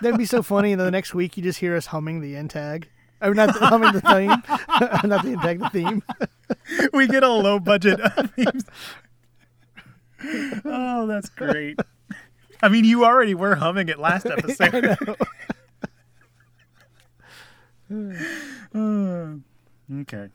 That'd be so funny. And then the next week, you just hear us humming the end tag. Or not the, (laughs) humming the theme, (laughs) not the tag, the theme. (laughs) we get a low budget themes. Oh, that's great. I mean, you already were humming it last episode. (sighs) okay.